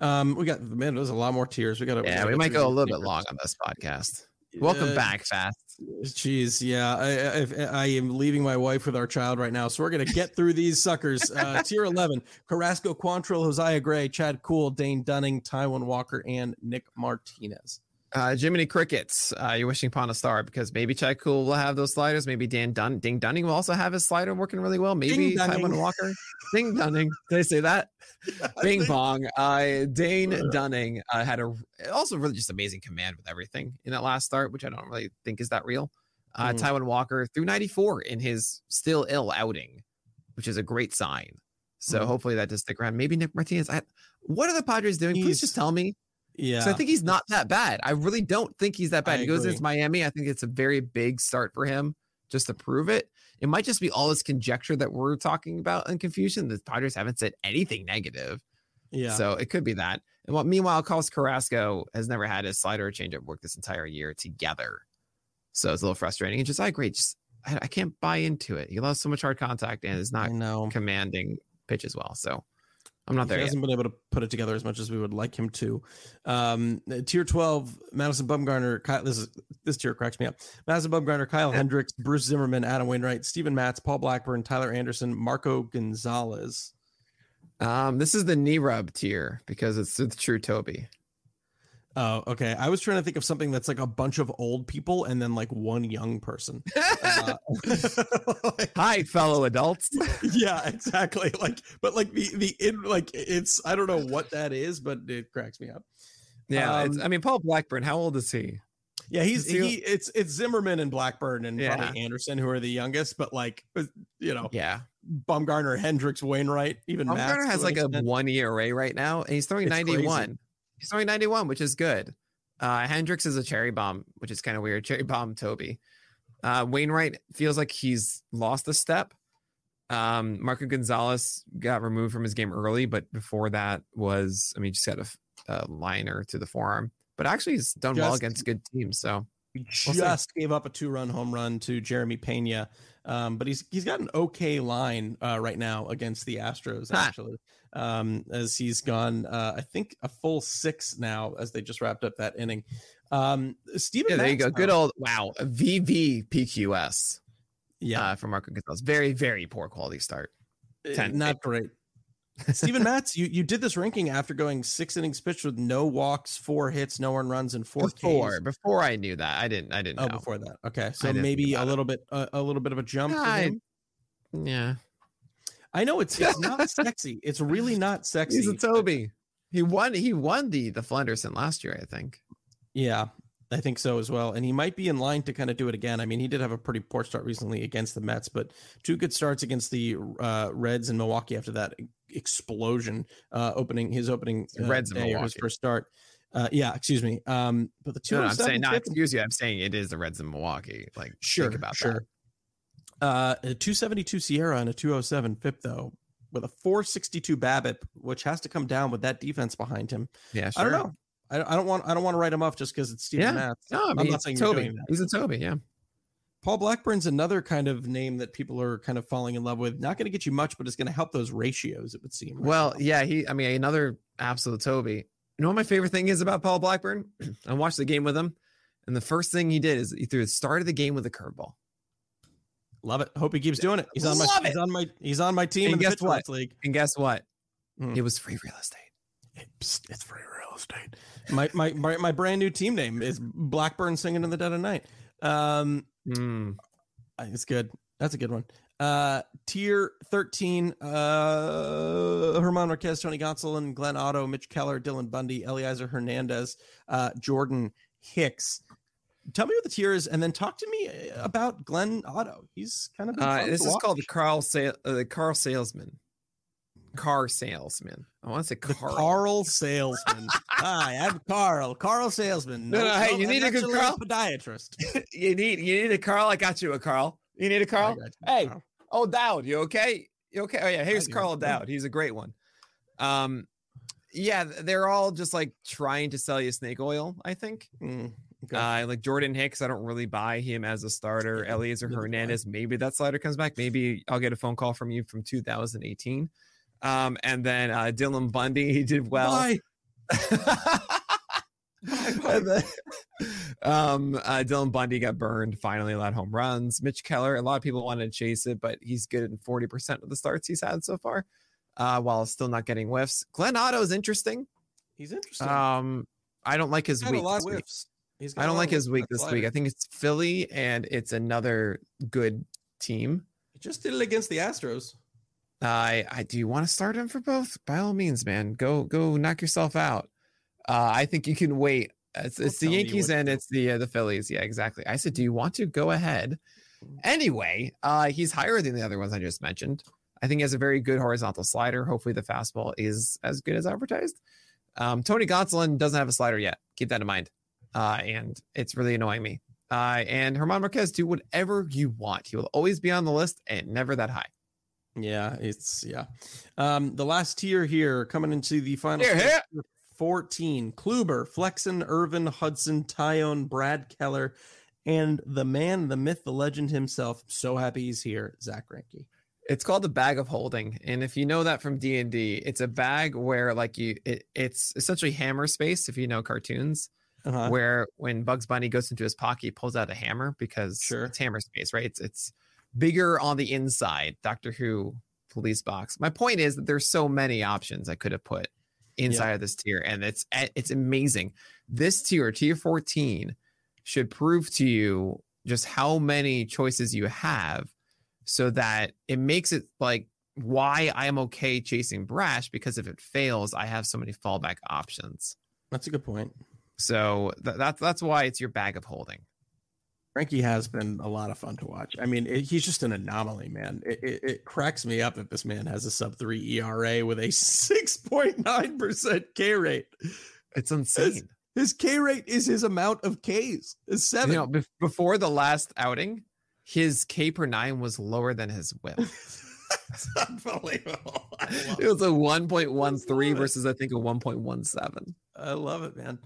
Um, we got man, there's a lot more tiers. We got yeah, we, we might go a little bit long on this podcast. Welcome uh, back, fast. Jeez, yeah, I, I, I, am leaving my wife with our child right now, so we're gonna get through these suckers. Uh, tier eleven: Carrasco, Quantrill, Josiah Gray, Chad Kuhl, Dane Dunning, Taijuan Walker, and Nick Martinez. Uh, Jiminy Crickets, uh, you're wishing upon a star because maybe Chad Kuhl will have those sliders. Maybe Dan Dun- Ding Dunning will also have his slider working really well. Maybe Taijuan Walker. Ding Dunning. Did I say that? Yeah, Bing bong. Uh, Dane uh, Dunning uh, had a also really just amazing command with everything in that last start, which I don't really think is that real. Uh, mm. Taijuan Walker threw 94 in his still ill outing, which is a great sign. So mm. hopefully that does stick around. Maybe Nick Martinez. I, what are the Padres doing? He's, Please just tell me. Yeah. So I think he's not that bad. I really don't think he's that bad. I he goes into Miami. I think it's a very big start for him just to prove it. It might just be all this conjecture that we're talking about and confusion. The Padres haven't said anything negative. Yeah. So it could be that. And what meanwhile, Carlos Carrasco has never had his slider or changeup work this entire year together. So it's a little frustrating. And just I agree. Just I, I can't buy into it. He loves so much hard contact and is not commanding pitch as well. So I'm not there. He hasn't yet. been able to put it together as much as we would like him to. Um, tier 12, Madison Bumgarner. Kyle, this is this tier cracks me up. Madison Bumgarner, Kyle Hendricks, Bruce Zimmermann, Adam Wainwright, Steven Matz, Paul Blackburn, Tyler Anderson, Marco Gonzalez. Um, this is the knee rub tier because it's the true Toby. Oh, okay. I was trying to think of something that's like a bunch of old people and then like one young person. Uh, like, Hi, fellow adults. yeah, exactly. Like, but like the the in like it's I don't know what that is, but it cracks me up. Yeah, um, I mean Paul Blackburn. How old is he? Yeah, he's he, he, it's it's Zimmermann and Blackburn and yeah. probably Anderson who are the youngest, but like uh, you know, yeah, Bumgarner, Hendricks, Wainwright, even Bumgarner has like a one ERA right now, and he's throwing 91. He's throwing 91, which is good. Uh, Hendricks is a cherry bomb, which is kind of weird. Cherry bomb Toby. Uh, Wainwright feels like he's lost a step. Um, Marco Gonzalez got removed from his game early, but before that was, I mean, just had a, a liner to the forearm. But actually, he's done just, well against good teams. So we just gave up a two-run home run to Jeremy Pena, um, but he's he's got an okay line uh, right now against the Astros. Actually, um, as he's gone, uh, I think a full six now as they just wrapped up that inning. Um, Steven, yeah, there you go. Good old wow, VVPQS. Yeah, uh, from Marco Gonzalez. Very very poor quality start. Uh, Ten, not great. Steven Matz, you, you did this ranking after going six innings pitched with no walks, four hits, no earned runs, and four before Ks. before I knew that. I didn't. I didn't. Oh, know. before that. Okay, so maybe a little it. bit a, a, little bit of a jump. Yeah, I, yeah. I know it's it's not sexy. It's really not sexy. He's a Toby. He won. He won the the Flenderson last year, I think. Yeah, I think so as well. And he might be in line to kind of do it again. I mean, he did have a pretty poor start recently against the Mets, but two good starts against the uh, Reds and Milwaukee after that explosion uh, opening his opening uh, Reds day his first start. Uh, yeah, excuse me. Um, but the two no, no, I'm saying not excuse you. I'm saying it is the Reds in Milwaukee. Like sure think about sure. That. Uh, a 272 SIERA and a 207 FIP though, with a 462 BABIP, which has to come down with that defense behind him. Yeah, sure. I don't know. I, I don't want I don't want to write him off just because it's Steven yeah. Matz. No, I mean, I'm not saying Toby. He's a Toby. Yeah. Paul Blackburn's another kind of name that people are kind of falling in love with. Not going to get you much, but it's going to help those ratios. It would seem. Right well, now. yeah, he. I mean, another absolute Toby. You know what my favorite thing is about Paul Blackburn? I watched the game with him, and the first thing he did is he threw the start of the game with a curveball. Love it. Hope he keeps doing it. He's on my Love he's on my he's on my team And in the guess what? League. And guess what? Hmm. It was free real estate. It's, it's free real estate. My, my my my brand new team name is Blackburn singing in the dead of night. Um, Hmm. it's good. That's a good one. Uh, tier thirteen. Uh, German Marquez, Tony Gonsolin, Glenn Otto, Mitch Keller, Dylan Bundy, Elieser Hernandez, uh, Jordan Hicks. Tell me what the tier is, and then talk to me about Glenn Otto. He's kind of been Uh, this to is called the watch. Carl Sale, uh, the Carl salesman. Car salesman. I want to say The Carl. Carl salesman. Hi, I'm Carl. Carl salesman. No, no, hey, you I'm need a good Carl? podiatrist. you need you need a Carl. I got you a Carl. You need a Carl. You, Hey, Carl. Oh, Dowd, you okay? You okay? Oh yeah, here's. Carl Dowd. He's a great one. Um, yeah, they're all just like trying to sell you snake oil. I think. Mm, okay. Uh, like Jordan Hicks, I don't really buy him as a starter. Elieser neither do I. Hernandez, maybe that slider comes back. Maybe I'll get a phone call from you from 2018. Um, and then uh, Dylan Bundy, he did well. And then, um, uh, Dylan Bundy got burned. Finally, allowed home runs. Mitch Keller, a lot of people wanted to chase it, but he's good in forty percent of the starts he's had so far, uh, while still not getting whiffs. Glenn Otto is interesting. He's interesting. Um, I don't like his week. a lot of whiffs. He's got I don't like his week this week. I think it's Philly, and it's another good team. He just did it against the Astros. I I do you want to start him for both? By all means, man. Go go knock yourself out. Uh, I think you can wait. It's, it's the Yankees and it's the uh, the Phillies. Yeah, exactly. I said, do you want to go ahead? Anyway, uh, he's higher than the other ones I just mentioned. I think he has a very good horizontal slider. Hopefully, the fastball is as good as advertised. Um, Tony Gonsolin doesn't have a slider yet. Keep that in mind. Uh, and it's really annoying me. Uh, and German Marquez, do whatever you want. He will always be on the list and never that high. Yeah, it's yeah. Um, the last tier here coming into the final Here, stretch, here. 14. Kluber, Flexen, Irvin, Hudson, Taillon, Brad Keller, and the man, the myth, the legend himself. So happy he's here, Zack Greinke. It's called the bag of holding, and if you know that from D and D, it's a bag where like you, it, it's essentially hammer space. If you know cartoons, Uh-huh. where when Bugs Bunny goes into his pocket, he pulls out a hammer because Sure. it's hammer space, right? It's it's bigger on the inside. Doctor Who police box. My point is that there's so many options I could have put inside of this tier, and it's eh, it's amazing. This tier, tier 14, should prove to you just how many choices you have, so that it makes it like why I'm okay chasing Brash because if it fails, I have so many fallback options. That's a good point. So th- that's that's why it's your bag of holding. Frankie has been a lot of fun to watch. I mean, it, he's just an anomaly, man. It, it, it cracks me up that this man has a sub three ERA with a 6.9% K rate. It's insane. His K rate is his amount of Ks. It's seven. You know, bef- before the last outing, his K per nine was lower than his whip. That's unbelievable. It was a 1.13 love it. versus I think a 1.17. I love it, man.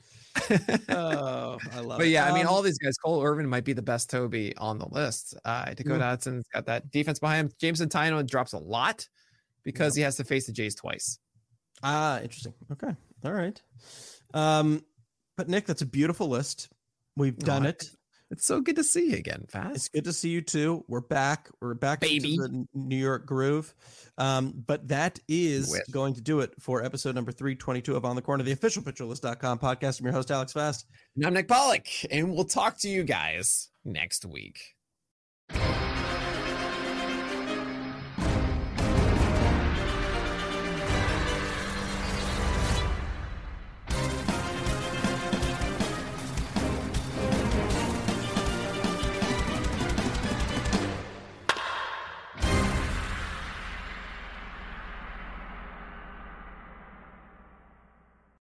Oh, I love but it. yeah, I mean, Um, all these guys, Cole Irvin might be the best Toby on the list. Uh, Dakota Hudson's got that defense behind him. Jameson Taillon drops a lot because he has to face the Jays twice. Ah, interesting. Okay. All right. Um, but Nick, that's a beautiful list. We've Oh, done I- it. It's so good to see you again, Fast. It's good to see you too. We're back. We're back Baby. the New York groove. Um, but that is Whiff. going to do it for episode number 322 of On the Corner, the official pitcherlist.com podcast. I'm your host, Alex Fast. And I'm Nick Pollack, and we'll talk to you guys next week.